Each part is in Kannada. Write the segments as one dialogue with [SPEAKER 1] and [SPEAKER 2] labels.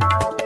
[SPEAKER 1] Bye.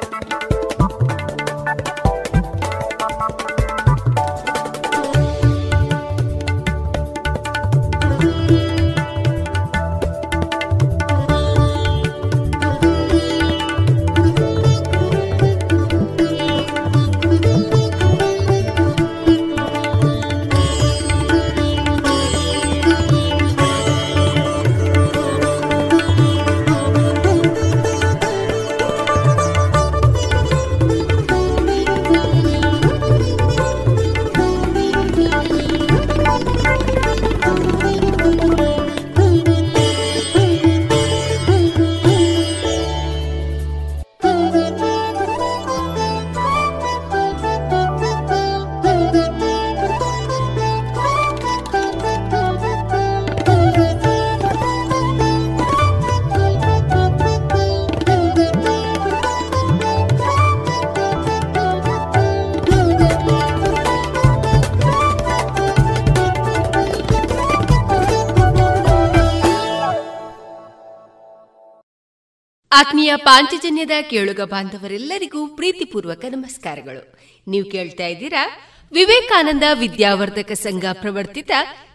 [SPEAKER 2] ಆತ್ಮೀಯ ಪಾಂಚಜನ್ಯದ ಕೇಳುಗ ಬಾಂಧವರೆಲ್ಲರಿಗೂ ಪ್ರೀತಿಪೂರ್ವಕ ನಮಸ್ಕಾರಗಳು. ನೀವು ಕೇಳ್ತಾ ಇದ್ದೀರಾ ವಿವೇಕಾನಂದ ವಿದ್ಯಾವರ್ಧಕ ಸಂಘ ಪ್ರವರ್ತಿತ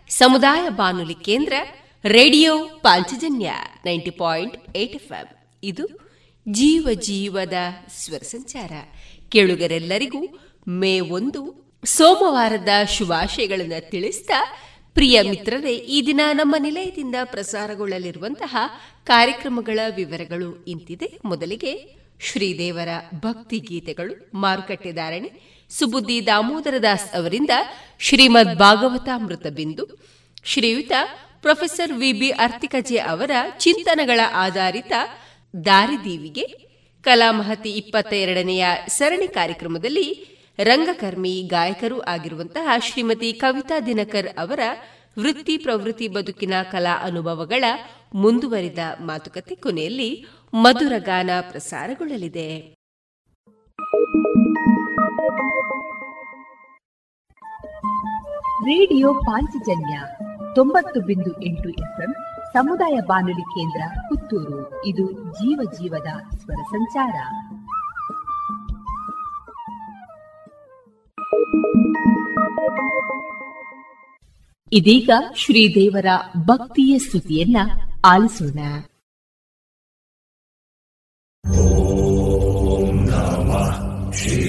[SPEAKER 2] ಸಮುದಾಯ ಬಾನುಲಿ ಕೇಂದ್ರ, radio Panchajanya ninety point eight F ಇದು ಜೀವ ಜೀವದ ಸ್ವರ ಸಂಚಾರ. ಕೇಳುಗರೆಲ್ಲರಿಗೂ ಮೇ ಒಂದು ಸೋಮವಾರದ ಶುಭಾಶಯಗಳನ್ನು ತಿಳಿಸಿದ ಪ್ರಿಯ ಮಿತ್ರರೇ, ಈ ದಿನ ನಮ್ಮ ನಿಲಯದಿಂದ ಪ್ರಸಾರಗೊಳ್ಳಲಿರುವಂತಹ ಕಾರ್ಯಕ್ರಮಗಳ ವಿವರಗಳು ಇಂತಿದೆ. ಮೊದಲಿಗೆ ಶ್ರೀದೇವರ ಭಕ್ತಿ ಗೀತೆಗಳು. ಮಾರುಕಟ್ಟೆ ಧಾರಣೆ. ಸುಬುದ್ದಿ ದಾಮೋದರ ದಾಸ್ ಅವರಿಂದ ಶ್ರೀಮದ್ ಭಾಗವತಾಮೃತ ಬಿಂದು. ಶ್ರೀಯುತ ಪ್ರೊಫೆಸರ್ ವಿಬಿ ಅರ್ತಿಕಜೆ ಅವರ ಚಿಂತನಗಳ ಆಧಾರಿತ ದಾರಿದೀವಿಗೆ. ಕಲಾಮಹತಿ ಇಪ್ಪತ್ತ ಎರಡನೆಯ ಸರಣಿ ಕಾರ್ಯಕ್ರಮದಲ್ಲಿ ರಂಗಕರ್ಮಿ, ಗಾಯಕರೂ ಆಗಿರುವಂತಹ ಶ್ರೀಮತಿ ಕವಿತಾ ದಿನಕರ್ ಅವರ ವೃತ್ತಿ ಪ್ರವೃತ್ತಿ ಬದುಕಿನ ಕಲಾ ಅನುಭವಗಳ ಮುಂದುವರಿದ ಮಾತುಕತೆ ಕೊನೆಯಲ್ಲಿ ಮಧುರ ಗಾನ ಪ್ರಸಾರಗೊಳ್ಳಲಿದೆ.
[SPEAKER 3] ರೇಡಿಯೋ ಪಾಂಚಜನ್ಯ ತೊಂಬತ್ತು ಬಿಂದು ಎಂಟು ಎಫ್ಎಂ ಸಮುದಾಯ ಬಾನುಲಿ ಕೇಂದ್ರ ಪುತ್ತೂರು. ಇದು ಜೀವ ಜೀವದ ಸ್ವರ ಸಂಚಾರ. ಇದೀಗ ಶ್ರೀದೇವರ ಭಕ್ತಿಯ ಸ್ತುತಿಯನ್ನ ಆಲಿಸೋಣ. ಓಂ
[SPEAKER 4] ನಮಃ. ರೇಡಿಯೋ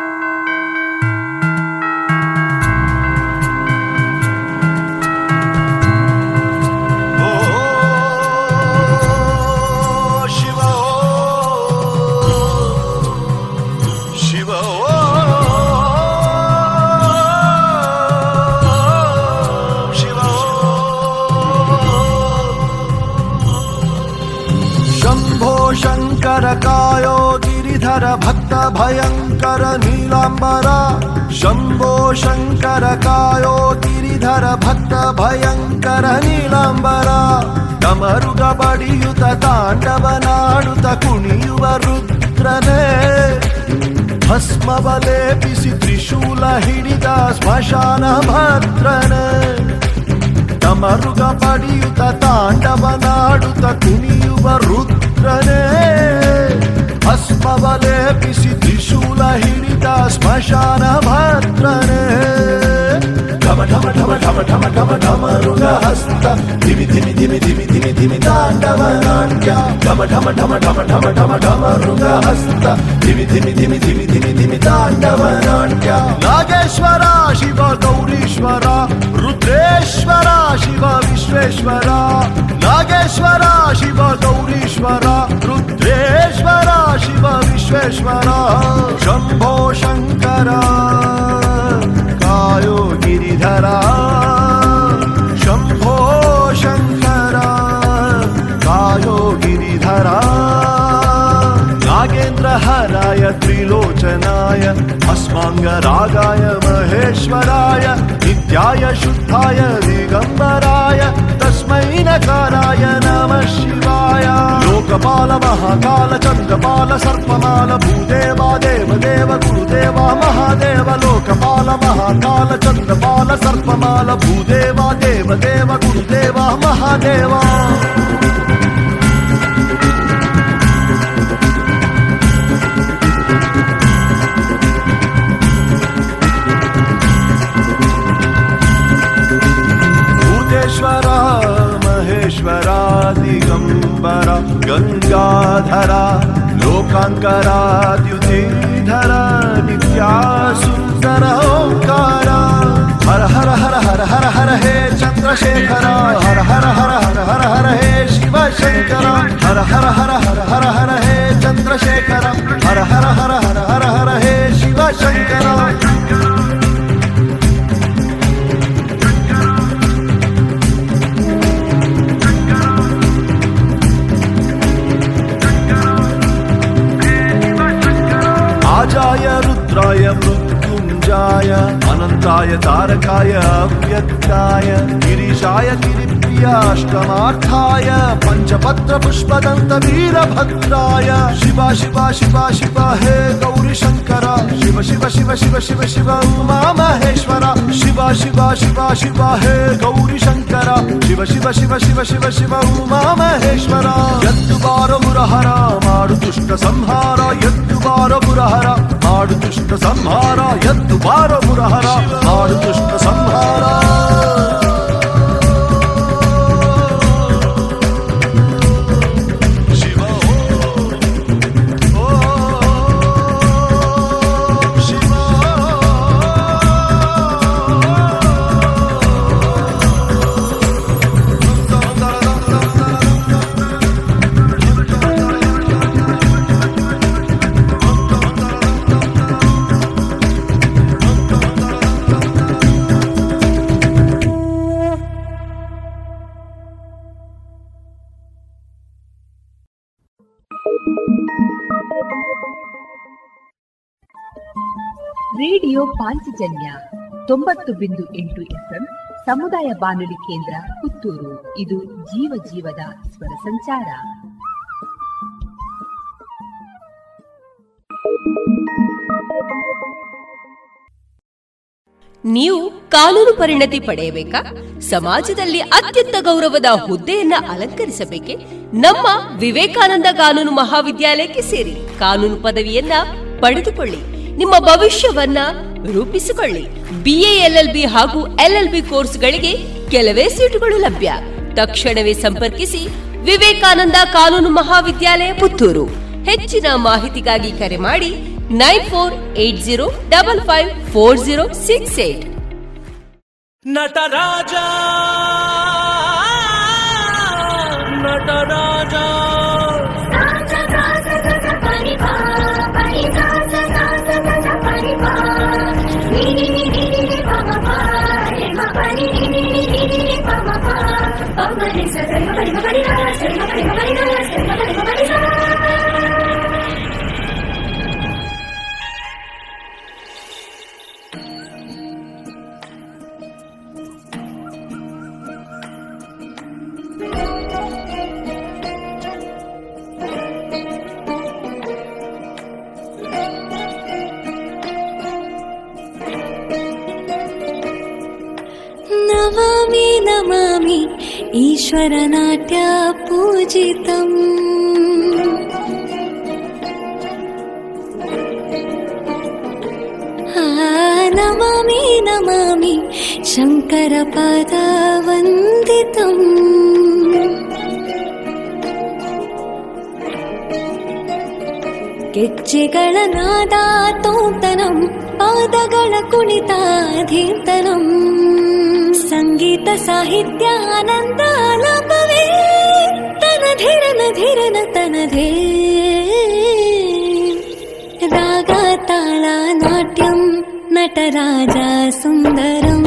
[SPEAKER 5] शम्भो शङ्कर कायो गिरिधर भक्त भयङ्कर नीलाम्बर डमरुग बडियुत ताण्डवनाडुत कुणियुव रुद्रने ಭಸ್ಮ ಬಲೇಪಿಸಿ ತ್ರಿಶೂಲ ಹಿಡಿದ ಸ್ಮಶಾನ ಭದ್ರನ ತಮರುಗ ಪಡಿಯುತ ತಾಂಡವನಾಡುತ್ತ ಕುಣಿಯುವ ರುದ್ರನೇ भस्मबलेऽपि सितिशूलहिता श्मशानभाद्रणे ఢమ ఢమ ఢమ ఢమ ఢమ ఢమ ఢమరుగ హస్త ధిమి ధిమి ధిమి ధిమి ధిమి ధిమి తాండవ నాట్య ఢమ ఢమ ఢమ ఢమ ఢమ ఢమ ఢమరుగ హస్త ధిమి ధిమి ధిమి ధిమి ధిమి ధిమి తాండవ నాట్య నాగేశ్వర శివ గౌరీశ్వర రుద్రేశ్వర శివ విశ్వేశ్వర నాగేశ్వర శివ గౌరీశ్వర రుద్రేశ్వర శివ విశ్వేశ్వర శంభో శంకరా वायो गिरिधरा शम्भो शङ्करा कायोगिरिधरा नागेन्द्रहराय त्रिलोचनाय अस्माङ्गरागाय महेश्वराय नित्याय शुद्धाय दिगम्बराय తస్మై తస్మైనకారాయ నమ శివాయ. లోకపాల మహాకాల చంద్రపాల సర్పమాల భూదేవా దేవదేవ గురుదేవా మహాదేవ. లోకపాల మహాకాల చంద్రపాల సర్పమాల భూదేవా దేవదేవ గురుదేవా మహాదేవా. दिगम्बर गङ्गाधर लोकाङ्कराद्युतिधर नित्यासुन्दर ओङ्कार हर हर हर हर हर हर हे चन्द्रशेखर हर हर हर हर हर हर हे शिवशङ्कर हर हर हर हर हर हर हे चन्द्रशेखर हर हर हर हर हर हर हे शिवशङ्कर Yeah. అనంతాయ తారకాయ అవ్యక్తాయ గిరిజాయ గిరిప్రియాష్టమార్థాయ పంచపత్ర పుష్పదంత వీరభద్రాయ శివ శివ శివ శివ హే గౌరీ శంకర శివ శివ శివ శివ శివ శివ ఉమా మహేశ్వర శివ శివ శివ శివ హే గౌరీ శంకర శివ శివ శివ శివ శివ శివ ఉమా మహేశ్వర ఎద్దుబార మురహర మాడు దుష్ట సంహార ఎద్దుబార మురహర మాడు దుష్ట సంహార ఎద్దుబార మురహర भवादिष्ट
[SPEAKER 4] ರೇಡಿಯೋ ಪಾಂಚಜನ್ಯ ತೊಂಬತ್ತು ಬಿಂದು ಎಂಟು ಎಫ್ಎಂ ಸಮುದಾಯ ಬಾನುಲಿ ಕೇಂದ್ರ ಪುತ್ತೂರು. ಇದು ಜೀವ ಜೀವದ ಸ್ವರ ಸಂಚಾರ.
[SPEAKER 2] ನೀವು ಕಾನೂನು ಪರಿಣತಿ ಪಡೆಯಬೇಕಾ? ಸಮಾಜದಲ್ಲಿ ಅತ್ಯಂತ ಗೌರವದ ಹುದ್ದೆಯನ್ನ ಅಲಂಕರಿಸಬೇಕೆ? ನಮ್ಮ ವಿವೇಕಾನಂದ ಕಾನೂನು ಮಹಾವಿದ್ಯಾಲಯಕ್ಕೆ ಸೇರಿ ಕಾನೂನು ಪದವಿಯನ್ನ ಪಡೆದುಕೊಳ್ಳಿ. ನಿಮ್ಮ ಭವಿಷ್ಯವನ್ನ ರೂಪಿಸಿಕೊಳ್ಳಿ. B A L L B ಹಾಗೂ ಎಲ್ಎಲ್ಬಿ ಕೋರ್ಸ್ಗಳಿಗೆ ಕೆಲವೇ ಸೀಟುಗಳು ಲಭ್ಯ. ತಕ್ಷಣವೇ ಸಂಪರ್ಕಿಸಿ ವಿವೇಕಾನಂದ ಕಾನೂನು ಮಹಾವಿದ್ಯಾಲಯ ಪುತ್ತೂರು. ಹೆಚ್ಚಿನ ಮಾಹಿತಿಗಾಗಿ ಕರೆ ಮಾಡಿ nine four eight zero double five four zero six eight.
[SPEAKER 6] Nataraja Nataraja
[SPEAKER 7] 生身生身 ईश्वरनाट्य पूजितम् नमामि नमामि शङ्करपदवन्दितम् ಗೆಜ್ಜೆಗಳ ನಾದ ತೋಂತನಂ ಪಾದಗಳ ಕುಣಿತಾಧೀರ್ತನಂ सङ्गीतसाहित्यानन्दालभवे तनधिरन धीरन तन धी रागाताला नाट्यं नटराजा सुन्दरं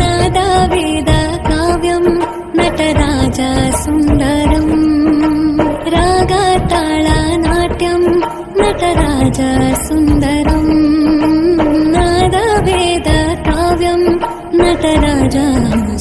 [SPEAKER 7] नादवेदकाव्यं नटराजा सुन्दरं रागताळानाट्यं नटराजा
[SPEAKER 8] सुन्दरं नादवेदकाव्यम् राजा।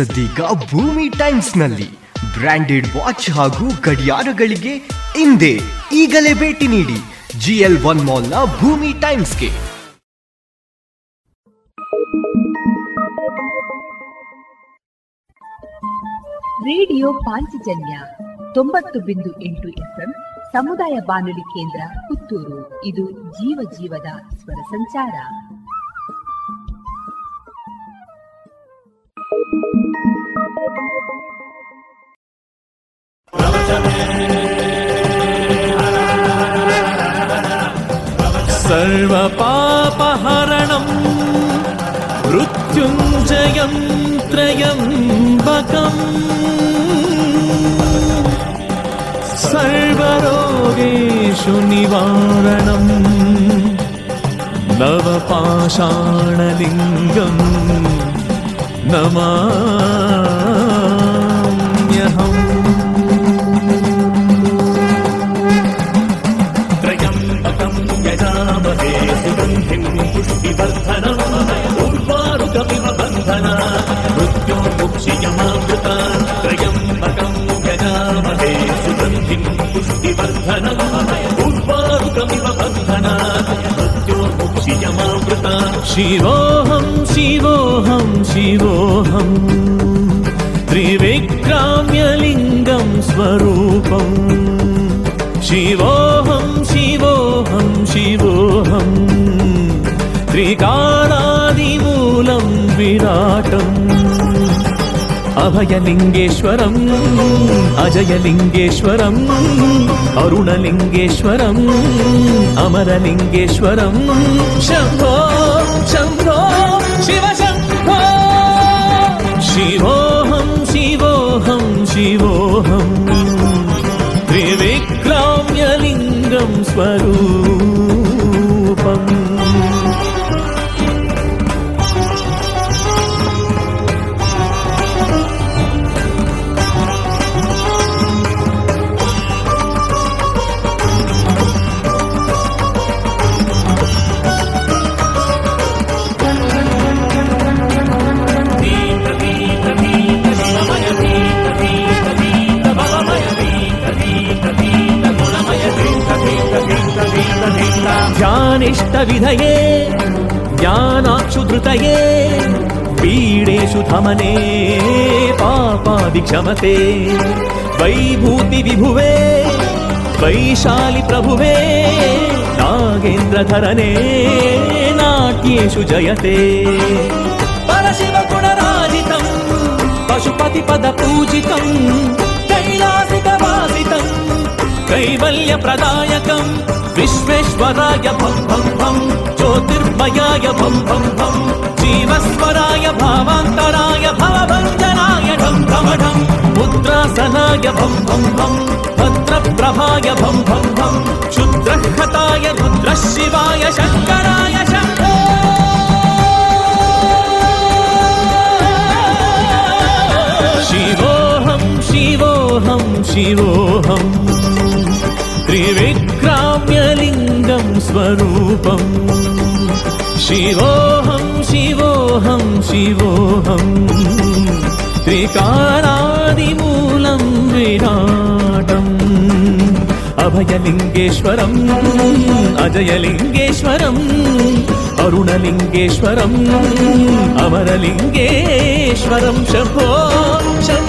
[SPEAKER 8] ಸದ್ದೀಗ ಭೂಮಿ ಟೈಮ್ಸ್ನಲ್ಲಿ ಬ್ರಾಂಡೆಡ್ ವಾಚ್ ಹಾಗೂ ಗಡಿಯಾರಗಳಿಗೆ ಹಿಂದೆ ಈಗಲೇ ಭೇಟಿ ನೀಡಿ ಜಿಎಲ್ ಒನ್ ಮಾಲ್ನ ಭೂಮಿ ಟೈಮ್ಸ್ಗೆ.
[SPEAKER 4] ರೇಡಿಯೋ ಪಾಂಚಜನ್ಯ ತೊಂಬತ್ತು ಬಿಂದು ಎಂಟು ಎಫ್ಎಂ ಸಮುದಾಯ ಬಾನುಲಿ ಕೇಂದ್ರ ಪುತ್ತೂರು. ಇದು ಜೀವ ಜೀವದ ಸ್ವರ ಸಂಚಾರ.
[SPEAKER 6] सर्वपापहरणम् मृत्युञ्जयं त्रयम्बकम् सर्वरोगेषु निवारणम् नवपाषाणलिङ्गम् नमाम्यहम् त्रयम्बकम् यजामहे सुगन्धिम् पुष्टिवर्धनम् उर्वारुकमिव बन्धना मृत्योर्मुक्षियमामृता त्रयम्बकम् यजामहे सुगन्धिम् पुष्टिवर्धनम् उर्वारुकमिव बन्धना मृत्योर्मुक्षियमामृता शिवोऽहम् शिवोऽहम् शिवोऽहम् त्रिविक्राम्यलिङ्गम् स्वरूपम् शिवोऽहं शिवोऽहं शिवोऽहम् त्रिकालादिमूलं विराटम् अभयलिङ्गेश्वरम् अजयलिङ्गेश्वरम् अरुणलिङ्गेश्वरम् अमरलिङ्गेश्वरम् शम्भो शम्भो शिव शिवोऽहम् त्रिविक्राम्यलिङ्गं स्वरूपम् ध्यानिष्टविधये ज्ञानाक्षुधृतये पीडेषु धमने पापादिक्षमते वैभूतिविभुवे वैशालिप्रभुवे नागेन्द्रधरने नाट्येषु जयते परशिवगुणराजितम् पशुपतिपदपूजितम् कैलासिकवासितम् कैवल्यप्रदायकम् विश्वेश्वराय भं भं भं ज्योतिर्मयाय भं भं भं जीवस्वराय भावान्तराय भवभञ्जनाय ढं ढमढं मुद्रासनाय भं भं भं भद्रप्रभाय भं भं भं क्षुद्रहताय रुद्रशिवाय शङ्कराय शम्भो। शिवोऽहं शिवोऽहं शिवोऽहम् त्रिविक्राम्यलिङ्गं स्वरूपम् शिवोऽहं शिवोऽहं शिवोऽहम् त्रिकारादिमूलं विराटम् अभयलिङ्गेश्वरम् अजयलिङ्गेश्वरम् अरुणलिङ्गेश्वरम् अमरलिङ्गेश्वरं शम्भो शम्भो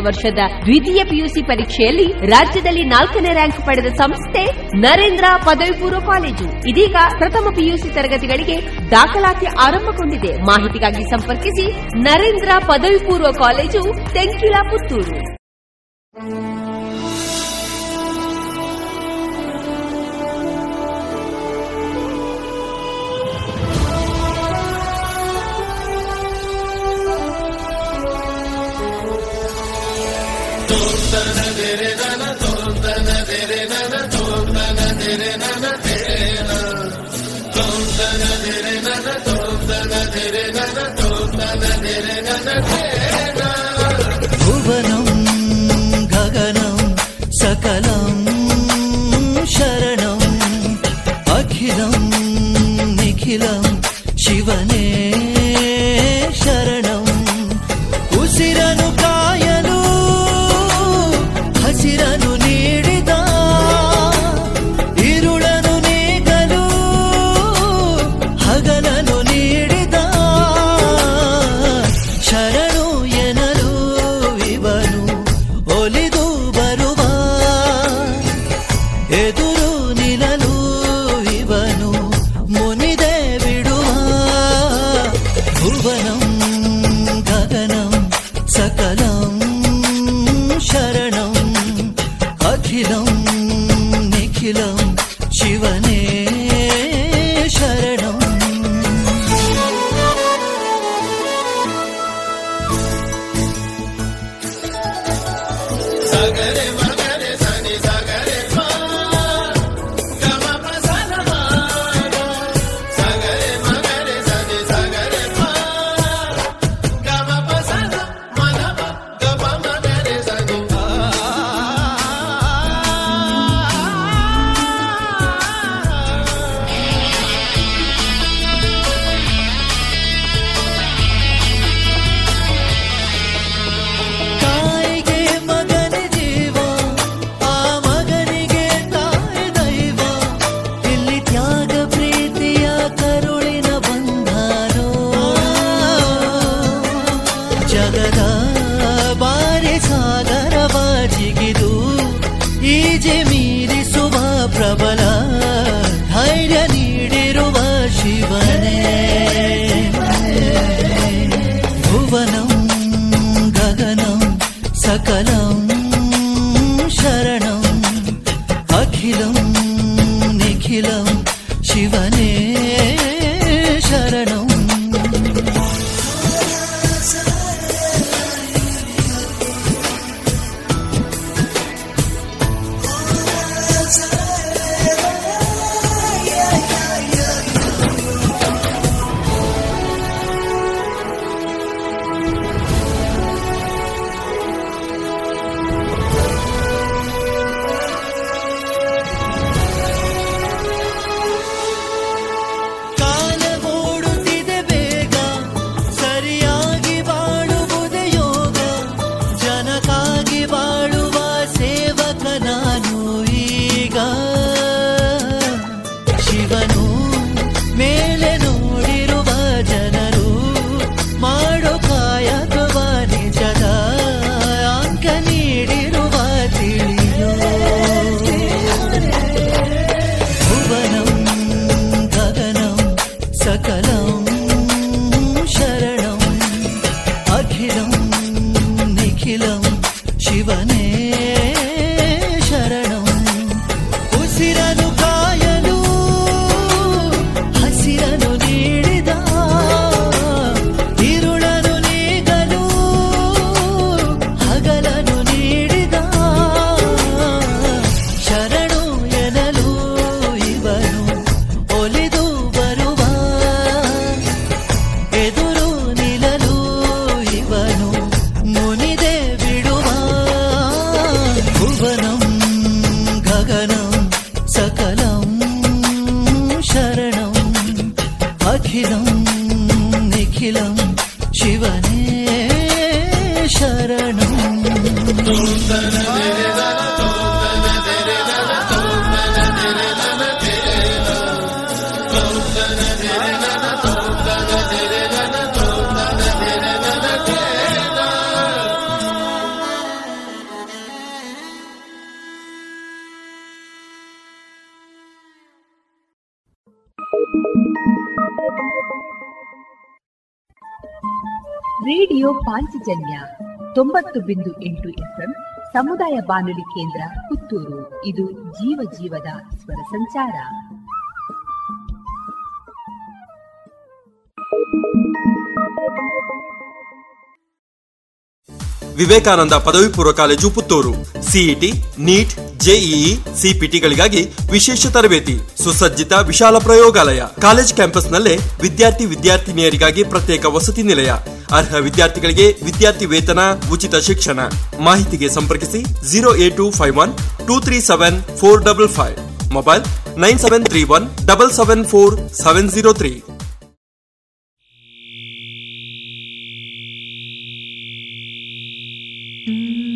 [SPEAKER 9] ವರ್ಷದ ದ್ವಿತೀಯ ಪಿಯುಸಿ ಪರೀಕ್ಷೆಯಲ್ಲಿ ರಾಜ್ಯದಲ್ಲಿ ನಾಲ್ಕನೇ ರ್ಯಾಂಕ್ ಪಡೆದ ಸಂಸ್ಥೆ ನರೇಂದ್ರ ಪದವಿ ಪೂರ್ವ ಕಾಲೇಜು. ಇದೀಗ ಪ್ರಥಮ ಪಿಯುಸಿ ತರಗತಿಗಳಿಗೆ ದಾಖಲಾತಿ ಆರಂಭಗೊಂಡಿದೆ. ಮಾಹಿತಿಗಾಗಿ ಸಂಪರ್ಕಿಸಿ ನರೇಂದ್ರ ಪದವಿ ಪೂರ್ವ ಕಾಲೇಜು ತೆಂಕಿಲ ಪುತ್ತೂರು
[SPEAKER 6] భువనం
[SPEAKER 4] గగనం సకలం శరణం అఖిలం నిఖిలం శివనే ಸಮುದಾಯ ಬಾನುಲಿ ಕೇಂದ್ರ ಪುತ್ತೂರು. ಇದು ಜೀವ ಜೀವದ ಸ್ವರ ಸಂಚಾರ.
[SPEAKER 10] ವಿವೇಕಾನಂದ ಪದವಿ ಪೂರ್ವ college Puttur. CET NEET JEE ಸಿಪಿಟಿಗಳಿಗಾಗಿ ವಿಶೇಷ ತರಬೇತಿ, ಸುಸಜ್ಜಿತ ವಿಶಾಲ ಪ್ರಯೋಗಾಲಯ. ಕಾಲೇಜ್ ಕ್ಯಾಂಪಸ್ನಲ್ಲೇ ವಿದ್ಯಾರ್ಥಿ ವಿದ್ಯಾರ್ಥಿನಿಯರಿಗಾಗಿ ಪ್ರತ್ಯೇಕ ವಸತಿ ನಿಲಯ. ಅರ್ಹ ವಿದ್ಯಾರ್ಥಿಗಳಿಗೆ ವಿದ್ಯಾರ್ಥಿ ವೇತನ, ಉಚಿತ ಶಿಕ್ಷಣ. ಮಾಹಿತಿಗೆ ಸಂಪರ್ಕಿಸಿ zero eight two five one two three seven four double five. Mobile nine seven three one double seven four seven zero three.
[SPEAKER 7] ನೀಡು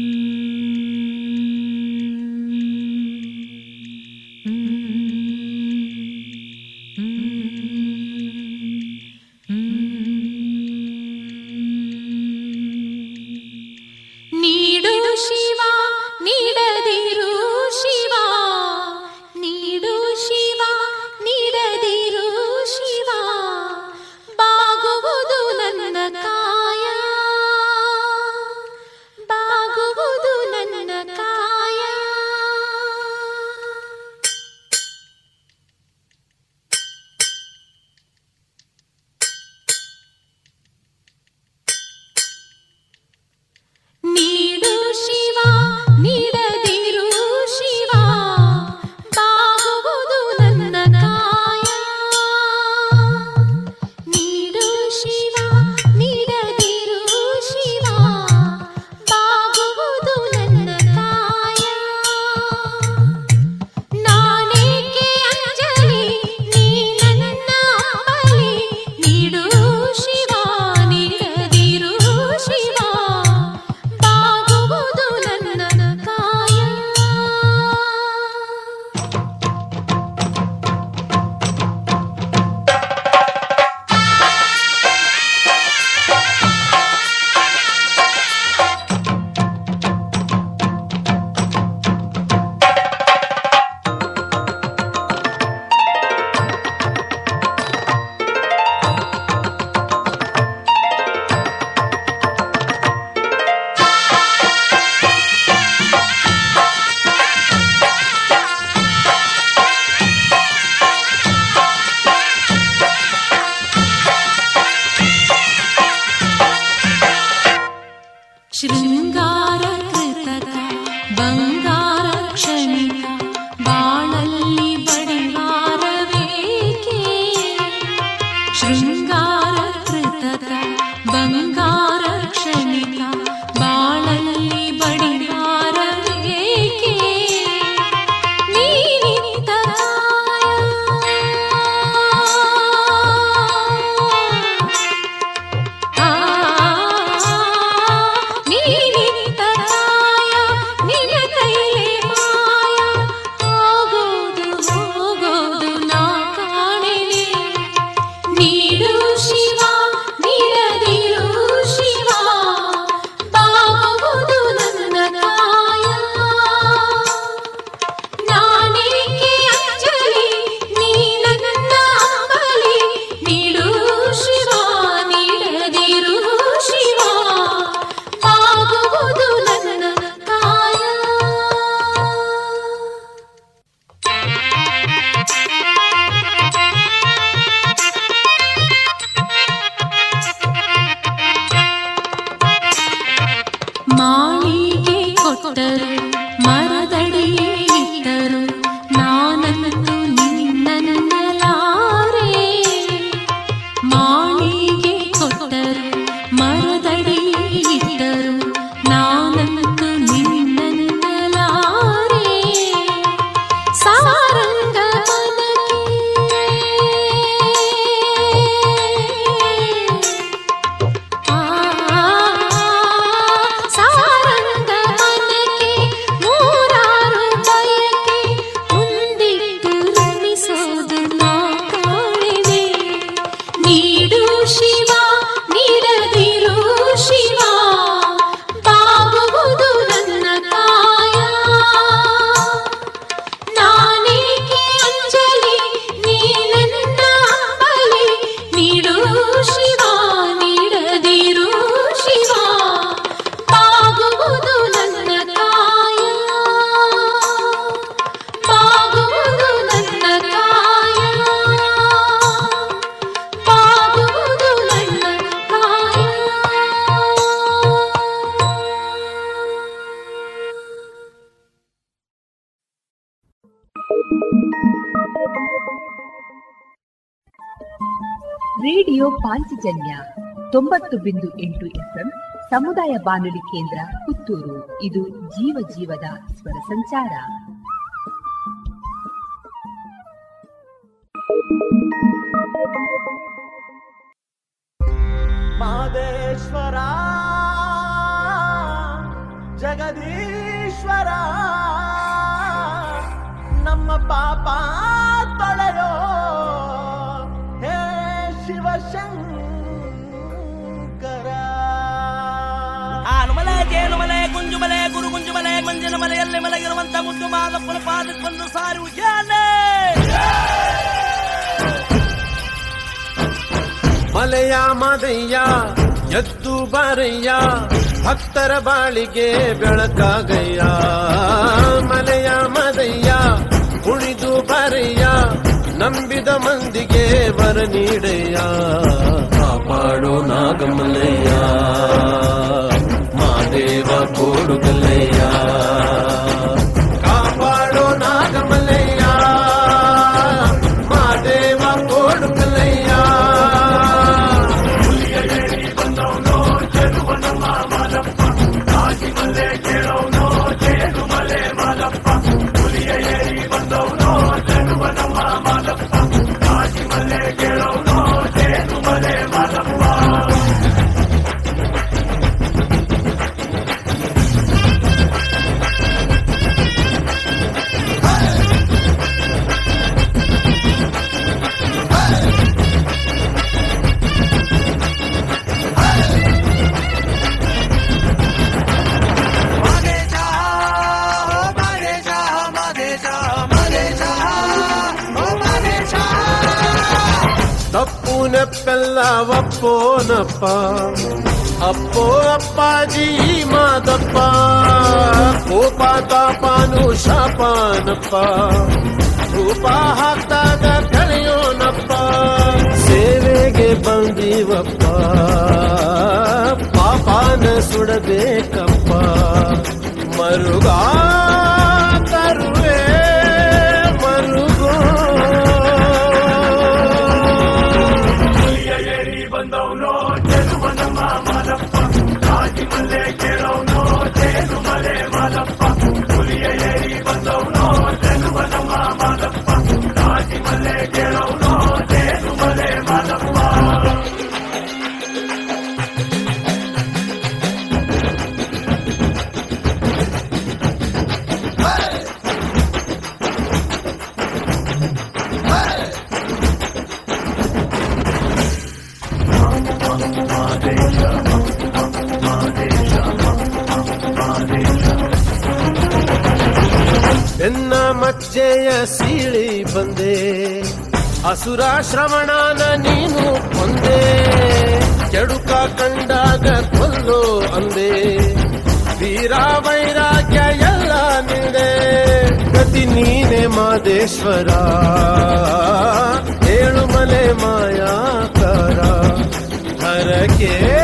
[SPEAKER 4] ತೊಂಬತ್ತು ಬಿಂದು ಎಂಟು ಎಫ್ಎಂ ಸಮುದಾಯ ಬಾನುಲಿ ಕೇಂದ್ರ ಪುತ್ತೂರು. ಇದು ಜೀವ ಜೀವದ ಸ್ವರ ಸಂಚಾರ.
[SPEAKER 11] ಮಾದೇಶ್ವರ, ಜಗದೀಶ್ವರ, ನಮ್ಮ ಪಾಪ ತೊಳೆಯೋ
[SPEAKER 12] ಜೇನುಮಲೆ ಗುಂಜುಮಲೆ ಗುರು ಗುಂಜುಮಲೆ ಮಂಜಿನ ಮಲೆಯಲ್ಲಿ ಮಲಗಿರುವಂತ ಮುದ್ದು ಮಾದಪ್ಪನ ಪಾದಕ್ಕೊಂದು ಸಾರಿ. ಉಜ್ಜಾಲೆ
[SPEAKER 11] ಮಲೆಯ ಮಾದಯ್ಯ, ಎದ್ದು ಬಾರಯ್ಯ, ಭಕ್ತರ ಬಾಳಿಗೆ ಬೆಳಕಾಗಯ್ಯ. ಮಲೆಯ ಮಾದಯ್ಯ, ಕುಣಿದು ಬಾರಯ್ಯ, ನಂಬಿದ ಮಂದಿಗೆ ಬರ ನೀಡಯ್ಯ. ಕಾಪಾಡೋ ನಾಗಮಲಯ್ಯ ಮಾದೇವ ಕೋಡುಗಲ್ಲಯ್ಯ ಒಪ್ಪೋನಪ್ಪ ಅಪ್ಪೋ ಅಪ್ಪಾಜಿ ಮಾದಪ್ಪ. ಕೋಪ ತಾಪಾನು ಶಾಪಾನಪ್ಪ. ರೂಪ ಹಾಕ್ತಾಗ ಕಳೆಯೋನಪ್ಪ. ಸೇವೆಗೆ ಬಂದೀವಪ್ಪ. ಪಾಪಾನ ಸುಡಬೇಕಪ್ಪ. ಮರುಗಾ ಅಸುರ ಶ್ರವಣನ ನೀನು ಒಂದೇ. ಕೆಡುಕ ಕಂಡಾಗ ಕೊಲ್ಲೋ ಅಂದೇ. ವೀರ ವೈರಾಗ್ಯ ಎಲ್ಲ ನಿಂದೆ. ಗತಿ ನೀನೆ ಮಾದೇಶ್ವರ. ಏಳುಮಲೆ ಮಾಯಾಕಾರ. ಹರಕೆ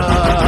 [SPEAKER 4] Krishna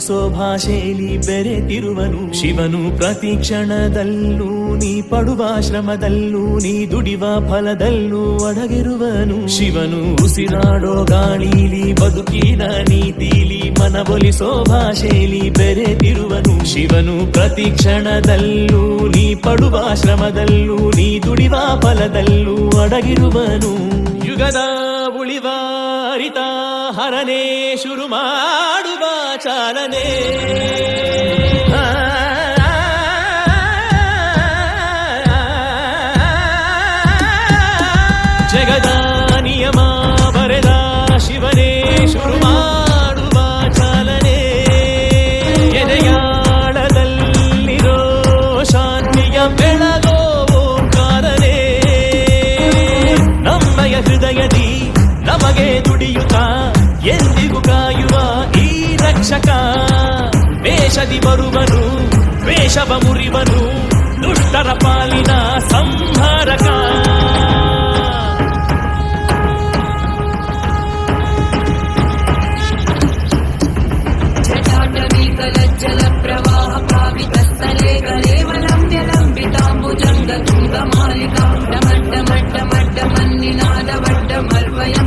[SPEAKER 6] ಮನವೊಲಿಸೋ ಭಾಷೆಯಲ್ಲಿ ಬೆರೆತಿರುವನು. ಶಿವನು ಪ್ರತಿ ಕ್ಷಣದಲ್ಲೂ ನೀ ಪಡುವ ಶ್ರಮದಲ್ಲೂ ನೀ ದುಡಿವ ಫಲದಲ್ಲೂ ಅಡಗಿರುವನು. ಶಿವನು ಉಸಿರಾಡೋ ಗಾಳಿಲಿ ಬದುಕಿನ ನೀತಿಲಿ ಮನವೊಲಿಸೋ ಭಾಷೆಯಲ್ಲಿ ಬೆರೆತಿರುವನು. ಶಿವನು ಪ್ರತಿ ಕ್ಷಣದಲ್ಲೂ ನೀ ಪಡುವ ಶ್ರಮದಲ್ಲೂ ನೀ ದುಡಿವ ಫಲದಲ್ಲೂ ಅಡಗಿರುವನು. ಯುಗದ ಉಳಿವಾರಿತ ಹರನೇ ಶುರು ಮಾಡುವ
[SPEAKER 13] জানা రక్షక వేషది బరువను వేషవమురివను దుష్టర పాలిన సంహారక. జల ప్రవాహ భావిత స్థలే గలేవలంబ్య లంబితాంబుజంగ చూడ మాలిక మట్ట మట్ట మట్ట మన్నినాద
[SPEAKER 4] వడ్డ మర్వయం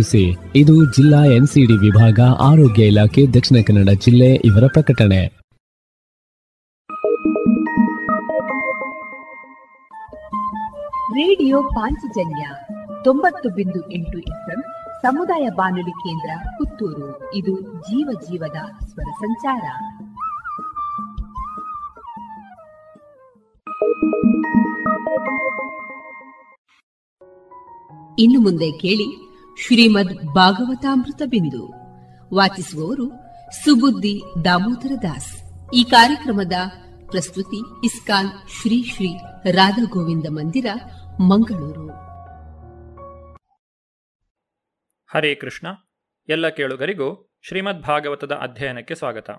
[SPEAKER 14] ಇದು ಜಿಲ್ಲಾ ಎನ್ಸಿಡಿ ವಿಭಾಗ, ಆರೋಗ್ಯ ಇಲಾಖೆ, ದಕ್ಷಿಣ ಕನ್ನಡ ಜಿಲ್ಲೆ ಇವರ ಪ್ರಕಟಣೆ.
[SPEAKER 4] ರೇಡಿಯೋ ಪಾಂಚಜನ್ಯ ತೊಂಬತ್ತು ಬಿಂದು ಎಂಟು ಎಫ್ಎಂ, ಸಮುದಾಯ ಬಾನುಲಿ ಕೇಂದ್ರ, ಪುತ್ತೂರು. ಇದು ಜೀವ ಜೀವದ ಸ್ವರ ಸಂಚಾರ.
[SPEAKER 2] ಇನ್ನು ಮುಂದೆ ಕೇಳಿ ಶ್ರೀಮದ್ ಭಾಗವತಾಮೃತ ಬಿಂದು. ವಾಚಿಸುವವರು ಸುಬುದ್ದಿ ದಾಮೋದರ ದಾಸ್. ಈ ಕಾರ್ಯಕ್ರಮದ ಪ್ರಸ್ತುತಿ ಇಸ್ಕಾನ್ ಶ್ರೀ ಶ್ರೀ ರಾಧಾ ಗೋವಿಂದ ಮಂದಿರ, ಮಂಗಳೂರು.
[SPEAKER 15] ಹರೇ ಕೃಷ್ಣ. ಎಲ್ಲ ಕೇಳುಗರಿಗೂ ಶ್ರೀಮದ್ ಭಾಗವತದ ಅಧ್ಯಯನಕ್ಕೆ ಸ್ವಾಗತ.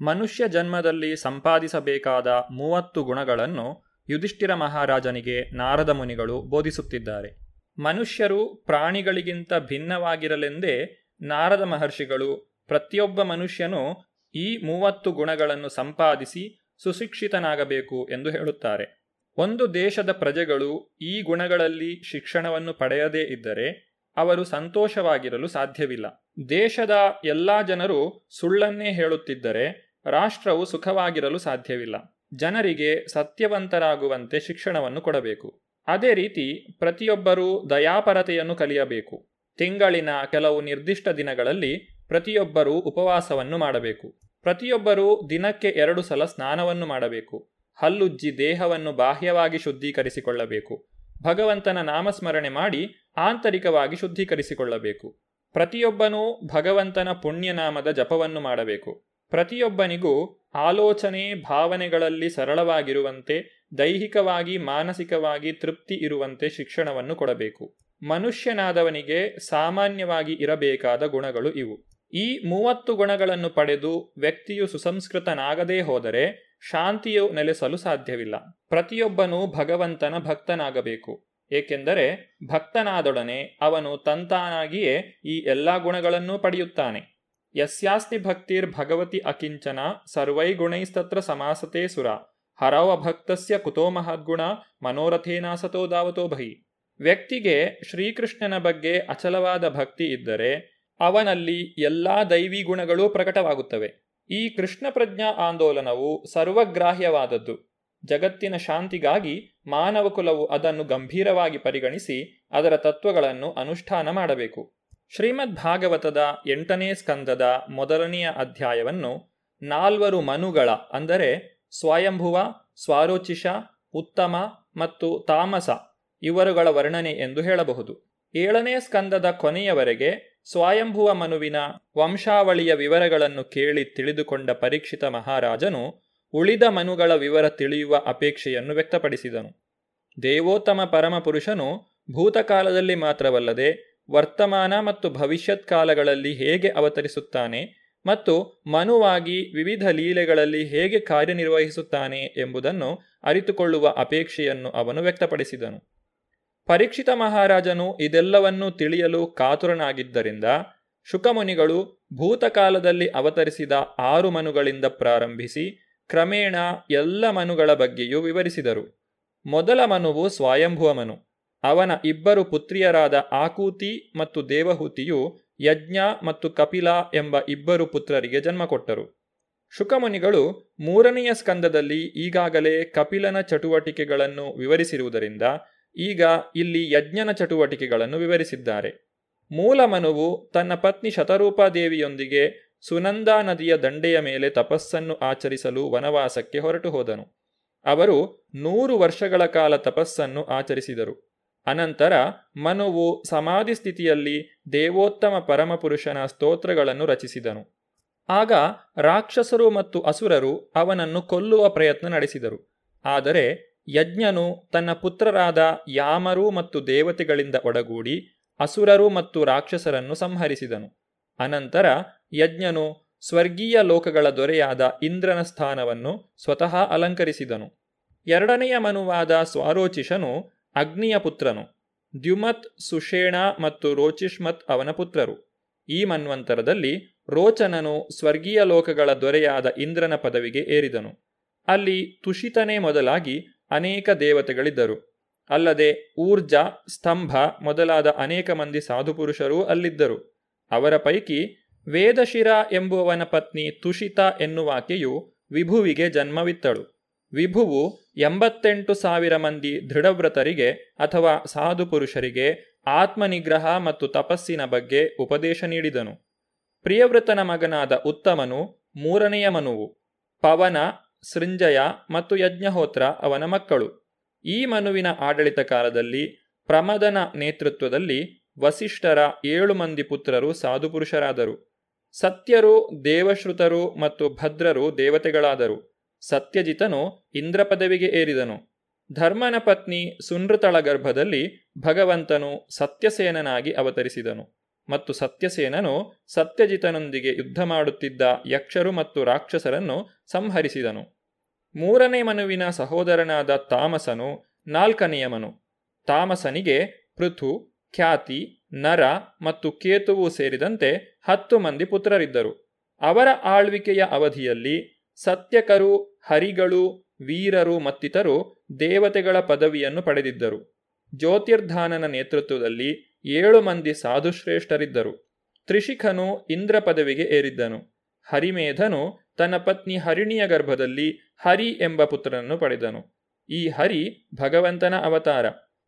[SPEAKER 15] ಮನುಷ್ಯ ಜನ್ಮದಲ್ಲಿ ಸಂಪಾದಿಸಬೇಕಾದ ಮೂವತ್ತು ಗುಣಗಳನ್ನು ಯುಧಿಷ್ಠಿರ ಮಹಾರಾಜನಿಗೆ ನಾರದ ಮುನಿಗಳು ಬೋಧಿಸುತ್ತಿದ್ದಾರೆ. ಮನುಷ್ಯರು ಪ್ರಾಣಿಗಳಿಗಿಂತ ಭಿನ್ನವಾಗಿರಲೆಂದೇ ನಾರದ ಮಹರ್ಷಿಗಳು ಪ್ರತಿಯೊಬ್ಬ ಮನುಷ್ಯನು ಈ ಮೂವತ್ತು ಗುಣಗಳನ್ನು ಸಂಪಾದಿಸಿ ಸುಶಿಕ್ಷಿತನಾಗಬೇಕು ಎಂದು ಹೇಳುತ್ತಾರೆ. ಒಂದು ದೇಶದ ಪ್ರಜೆಗಳು ಈ ಗುಣಗಳಲ್ಲಿ ಶಿಕ್ಷಣವನ್ನು ಪಡೆಯದೇ ಇದ್ದರೆ ಅವರು ಸಂತೋಷವಾಗಿರಲು ಸಾಧ್ಯವಿಲ್ಲ. ದೇಶದ ಎಲ್ಲಾ ಜನರು ಸುಳ್ಳನ್ನೇ ಹೇಳುತ್ತಿದ್ದರೆ ರಾಷ್ಟ್ರವು ಸುಖವಾಗಿರಲು ಸಾಧ್ಯವಿಲ್ಲ. ಜನರಿಗೆ ಸತ್ಯವಂತರಾಗುವಂತೆ ಶಿಕ್ಷಣವನ್ನು ಕೊಡಬೇಕು. ಅದೇ ರೀತಿ ಪ್ರತಿಯೊಬ್ಬರೂ ದಯಾಪರತೆಯನ್ನು ಕಲಿಯಬೇಕು. ತಿಂಗಳಿನ ಕೆಲವು ನಿರ್ದಿಷ್ಟ ದಿನಗಳಲ್ಲಿ ಪ್ರತಿಯೊಬ್ಬರೂ ಉಪವಾಸವನ್ನು ಮಾಡಬೇಕು. ಪ್ರತಿಯೊಬ್ಬರೂ ದಿನಕ್ಕೆ ಎರಡು ಸಲ ಸ್ನಾನವನ್ನು ಮಾಡಬೇಕು. ಹಲ್ಲುಜ್ಜಿ ದೇಹವನ್ನು ಬಾಹ್ಯವಾಗಿ ಶುದ್ಧೀಕರಿಸಿಕೊಳ್ಳಬೇಕು. ಭಗವಂತನ ನಾಮಸ್ಮರಣೆ ಮಾಡಿ ಆಂತರಿಕವಾಗಿ ಶುದ್ಧೀಕರಿಸಿಕೊಳ್ಳಬೇಕು. ಪ್ರತಿಯೊಬ್ಬನೂ ಭಗವಂತನ ಪುಣ್ಯನಾಮದ ಜಪವನ್ನು ಮಾಡಬೇಕು. ಪ್ರತಿಯೊಬ್ಬನಿಗೂ ಆಲೋಚನೆ ಭಾವನೆಗಳಲ್ಲಿ ಸರಳವಾಗಿರುವಂತೆ, ದೈಹಿಕವಾಗಿ, ಮಾನಸಿಕವಾಗಿ ತೃಪ್ತಿ ಇರುವಂತೆ ಶಿಕ್ಷಣವನ್ನು ಕೊಡಬೇಕು. ಮನುಷ್ಯನಾದವನಿಗೆ ಸಾಮಾನ್ಯವಾಗಿ ಇರಬೇಕಾದ ಗುಣಗಳು ಇವು. ಈ ಮೂವತ್ತು ಗುಣಗಳನ್ನು ಪಡೆದು ವ್ಯಕ್ತಿಯು ಸುಸಂಸ್ಕೃತನಾಗದೇ ಹೋದರೆ ಶಾಂತಿಯು ನೆಲೆಸಲು ಸಾಧ್ಯವಿಲ್ಲ. ಪ್ರತಿಯೊಬ್ಬನೂ ಭಗವಂತನ ಭಕ್ತನಾಗಬೇಕು. ಏಕೆಂದರೆ ಭಕ್ತನಾದೊಡನೆ ಅವನು ತಂತಾನಾಗಿಯೇ ಈ ಎಲ್ಲಾ ಗುಣಗಳನ್ನೂ ಪಡೆಯುತ್ತಾನೆ. ಯಸ್ಯಾಸ್ತಿ ಭಕ್ತಿರ್ ಭಗವತಿ ಅಕಿಂಚನ ಸರ್ವೈ ಗುಣೈಸ್ತತ್ರ ಸಮಾಸತೆ ಸುರ ಹರವ ಭಕ್ತಸ್ಯ ಕುತೋ ಮಹದ್ಗುಣ ಮನೋರಥೇನಾಸತೋ ದಾವತೋ ಭೈ ವ್ಯಕ್ತಿಗೆ ಶ್ರೀಕೃಷ್ಣನ ಬಗ್ಗೆ ಅಚಲವಾದ ಭಕ್ತಿ ಇದ್ದರೆ ಅವನಲ್ಲಿ ಎಲ್ಲಾ ದೈವಿ ಗುಣಗಳು ಪ್ರಕಟವಾಗುತ್ತವೆ. ಈ ಕೃಷ್ಣ ಪ್ರಜ್ಞಾ ಆಂದೋಲನವು ಸರ್ವಗ್ರಾಹ್ಯವಾದದ್ದು. ಜಗತ್ತಿನ ಶಾಂತಿಗಾಗಿ ಮಾನವ ಕುಲವು ಅದನ್ನು ಗಂಭೀರವಾಗಿ ಪರಿಗಣಿಸಿ ಅದರ ತತ್ವಗಳನ್ನು ಅನುಷ್ಠಾನ ಮಾಡಬೇಕು. ಶ್ರೀಮದ್ ಭಾಗವತದ ಎಂಟನೇ ಸ್ಕಂದದ ಮೊದಲನೆಯ ಅಧ್ಯಾಯವನ್ನು ನಾಲ್ವರು ಮನುಗಳ, ಅಂದರೆ ಸ್ವಯಂಭುವ, ಸ್ವಾರೋಚಿಷ, ಉತ್ತಮ ಮತ್ತು ತಾಮಸ ಇವರುಗಳ ವರ್ಣನೆ ಎಂದು ಹೇಳಬಹುದು. ಏಳನೇ ಸ್ಕಂದದ ಕೊನೆಯವರೆಗೆ ಸ್ವಯಂಭುವ ಮನುವಿನ ವಂಶಾವಳಿಯ ವಿವರಗಳನ್ನು ಕೇಳಿ ತಿಳಿದುಕೊಂಡ ಪರೀಕ್ಷಿತ ಮಹಾರಾಜನು ಉಳಿದ ಮನುಗಳ ವಿವರ ತಿಳಿಯುವ ಅಪೇಕ್ಷೆಯನ್ನು ವ್ಯಕ್ತಪಡಿಸಿದನು. ದೇವೋತ್ತಮ ಪರಮಪುರುಷನು ಭೂತಕಾಲದಲ್ಲಿ ಮಾತ್ರವಲ್ಲದೆ ವರ್ತಮಾನ ಮತ್ತು ಭವಿಷ್ಯತ್ ಕಾಲಗಳಲ್ಲಿ ಹೇಗೆ ಅವತರಿಸುತ್ತಾನೆ ಮತ್ತು ಮನುವಾಗಿ ವಿವಿಧ ಲೀಲೆಗಳಲ್ಲಿ ಹೇಗೆ ಕಾರ್ಯನಿರ್ವಹಿಸುತ್ತಾನೆ ಎಂಬುದನ್ನು ಅರಿತುಕೊಳ್ಳುವ ಅಪೇಕ್ಷೆಯನ್ನು ಅವನು ವ್ಯಕ್ತಪಡಿಸಿದನು. ಪರೀಕ್ಷಿತ ಮಹಾರಾಜನು ಇದೆಲ್ಲವನ್ನೂ ತಿಳಿಯಲು ಕಾತುರನಾಗಿದ್ದರಿಂದ ಶುಕಮುನಿಗಳು ಭೂತಕಾಲದಲ್ಲಿ ಅವತರಿಸಿದ ಆರು ಮನುಗಳಿಂದ ಪ್ರಾರಂಭಿಸಿ ಕ್ರಮೇಣ ಎಲ್ಲ ಮನುಗಳ ಬಗ್ಗೆಯೂ ವಿವರಿಸಿದರು. ಮೊದಲ ಮನುವು ಸ್ವಯಂಭುವ ಮನು. ಅವನ ಇಬ್ಬರು ಪುತ್ರಿಯರಾದ ಆಕೂತಿ ಮತ್ತು ದೇವಹೂತಿಯು ಯಜ್ಞ ಮತ್ತು ಕಪಿಲ ಎಂಬ ಇಬ್ಬರು ಪುತ್ರರಿಗೆ ಜನ್ಮ ಕೊಟ್ಟರು ಶುಕಮುನಿಗಳು ಮೂರನೆಯ ಸ್ಕಂದದಲ್ಲಿ ಈಗಾಗಲೇ ಕಪಿಲನ ಚಟುವಟಿಕೆಗಳನ್ನು ವಿವರಿಸಿರುವುದರಿಂದ ಈಗ ಇಲ್ಲಿ ಯಜ್ಞನ ಚಟುವಟಿಕೆಗಳನ್ನು ವಿವರಿಸಿದ್ದಾರೆ. ಮೂಲ ಮನುವು ತನ್ನ ಪತ್ನಿ ಶತರೂಪಾದೇವಿಯೊಂದಿಗೆ ಸುನಂದಾ ನದಿಯ ದಂಡೆಯ ಮೇಲೆ ತಪಸ್ಸನ್ನು ಆಚರಿಸಲು ವನವಾಸಕ್ಕೆ ಹೊರಟು ಹೋದನು ಅವರು ನೂರು ವರ್ಷಗಳ ಕಾಲ ತಪಸ್ಸನ್ನು ಆಚರಿಸಿದರು. ಅನಂತರ ಮನುವು ಸಮಾಧಿ ಸ್ಥಿತಿಯಲ್ಲಿ ದೇವೋತ್ತಮ ಪರಮಪುರುಷನ ಸ್ತೋತ್ರಗಳನ್ನು ರಚಿಸಿದನು. ಆಗ ರಾಕ್ಷಸರು ಮತ್ತು ಅಸುರರು ಅವನನ್ನು ಕೊಲ್ಲುವ ಪ್ರಯತ್ನ ನಡೆಸಿದರು. ಆದರೆ ಯಜ್ಞನು ತನ್ನ ಪುತ್ರರಾದ ಯಾಮರು ಮತ್ತು ದೇವತೆಗಳಿಂದ ಒಡಗೂಡಿ ಅಸುರರು ಮತ್ತು ರಾಕ್ಷಸರನ್ನು ಸಂಹರಿಸಿದನು. ಅನಂತರ ಯಜ್ಞನು ಸ್ವರ್ಗೀಯ ಲೋಕಗಳ ದೊರೆಯಾದ ಇಂದ್ರನ ಸ್ಥಾನವನ್ನು ಸ್ವತಃ ಅಲಂಕರಿಸಿದನು. ಎರಡನೆಯ ಮನುವಾದ ಸ್ವಾರೋಚಿಷನು ಅಗ್ನಿಯ ಪುತ್ರನು. ದ್ಯುಮತ್, ಸುಷೇಣ ಮತ್ತು ರೋಚಿಷ್ಮತ್ ಅವನ ಪುತ್ರರು. ಈ ಮನ್ವಂತರದಲ್ಲಿ ರೋಚನನು ಸ್ವರ್ಗೀಯ ಲೋಕಗಳ ದೊರೆಯಾದ ಇಂದ್ರನ ಪದವಿಗೆ ಏರಿದನು. ಅಲ್ಲಿ ತುಷಿತನೇ ಮೊದಲಾಗಿ ಅನೇಕ ದೇವತೆಗಳಿದ್ದರು. ಅಲ್ಲದೆ ಊರ್ಜ, ಸ್ತಂಭ ಮೊದಲಾದ ಅನೇಕ ಮಂದಿ ಸಾಧುಪುರುಷರೂ ಅಲ್ಲಿದ್ದರು. ಅವರ ಪೈಕಿ ವೇದಶಿರ ಎಂಬುವವನ ಪತ್ನಿ ತುಷಿತ ಎನ್ನುವಾಕೆಯು ವಿಭುವಿಗೆ ಜನ್ಮವಿತ್ತಳು. ವಿಭುವು ಎಂಬತ್ತೆಂಟು ಸಾವಿರ ಮಂದಿ ದೃಢವ್ರತರಿಗೆ ಅಥವಾ ಸಾಧುಪುರುಷರಿಗೆ ಆತ್ಮನಿಗ್ರಹ ಮತ್ತು ತಪಸ್ಸಿನ ಬಗ್ಗೆ ಉಪದೇಶ ನೀಡಿದನು. ಪ್ರಿಯವ್ರತನ ಮಗನಾದ ಉತ್ತಮನು ಮೂರನೆಯ ಮನುವು, ಪವನ, ಸೃಂಜಯ ಮತ್ತು ಯಜ್ಞಹೋತ್ರ ಅವನ ಮಕ್ಕಳು. ಈ ಮನುವಿನ ಆಡಳಿತ ಕಾಲದಲ್ಲಿ ಪ್ರಮದನ ನೇತೃತ್ವದಲ್ಲಿ ವಸಿಷ್ಠರ ಏಳು ಮಂದಿ ಪುತ್ರರು ಸಾಧುಪುರುಷರಾದರು. ಸತ್ಯರು, ದೇವಶ್ರುತರು ಮತ್ತು ಭದ್ರರು ದೇವತೆಗಳಾದರು. ಸತ್ಯಜಿತನು ಇಂದ್ರ ಪದವಿಗೆ ಏರಿದನು. ಧರ್ಮನ ಪತ್ನಿ ಸುನೃತಳ ಗರ್ಭದಲ್ಲಿ ಭಗವಂತನು ಸತ್ಯಸೇನನಾಗಿ ಅವತರಿಸಿದನು. ಮತ್ತು ಸತ್ಯಸೇನನು ಸತ್ಯಜಿತನೊಂದಿಗೆ ಯುದ್ಧ ಮಾಡುತ್ತಿದ್ದ ಯಕ್ಷರು ಮತ್ತು ರಾಕ್ಷಸರನ್ನು ಸಂಹರಿಸಿದನು. ಮೂರನೇ ಮನುವಿನ ಸಹೋದರನಾದ ತಾಮಸನು ನಾಲ್ಕನೆಯ ಮನು. ತಾಮಸನಿಗೆ ಪೃಥು, ಖ್ಯಾತಿ, ನರ ಮತ್ತು ಕೇತುವು ಸೇರಿದಂತೆ ಹತ್ತು ಮಂದಿ ಪುತ್ರರಿದ್ದರು. ಅವರ ಆಳ್ವಿಕೆಯ ಅವಧಿಯಲ್ಲಿ ಸತ್ಯಕರು, ಹರಿಗಳು, ವೀರರು ಮತ್ತಿತರು ದೇವತೆಗಳ ಪದವಿಯನ್ನು ಪಡೆದಿದ್ದರು. ಜ್ಯೋತಿರ್ಧಾನನ ನೇತೃತ್ವದಲ್ಲಿ ಏಳು ಮಂದಿ ಸಾಧುಶ್ರೇಷ್ಠರಿದ್ದರು. ತ್ರಿಶಿಖನು ಇಂದ್ರ ಪದವಿಗೆ ಏರಿದ್ದನು. ಹರಿಮೇಧನು ತನ್ನ ಪತ್ನಿ ಹರಿಣಿಯ ಗರ್ಭದಲ್ಲಿ ಹರಿ ಎಂಬ ಪುತ್ರನನ್ನು ಪಡೆದನು. ಈ ಹರಿ ಭಗವಂತನ ಅವತಾರ.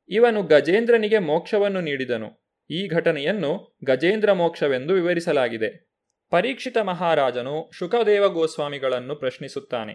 [SPEAKER 15] ಇವನು ಗಜೇಂದ್ರನಿಗೆ ಮೋಕ್ಷವನ್ನು ನೀಡಿದನು. ಈ ಘಟನೆಯನ್ನು ಗಜೇಂದ್ರ ಮೋಕ್ಷವೆಂದು ವಿವರಿಸಲಾಗಿದೆ. ಪರೀಕ್ಷಿತ ಮಹಾರಾಜನು ಶುಕದೇವ ಗೋಸ್ವಾಮಿಗಳನ್ನು ಪ್ರಶ್ನಿಸುತ್ತಾನೆ,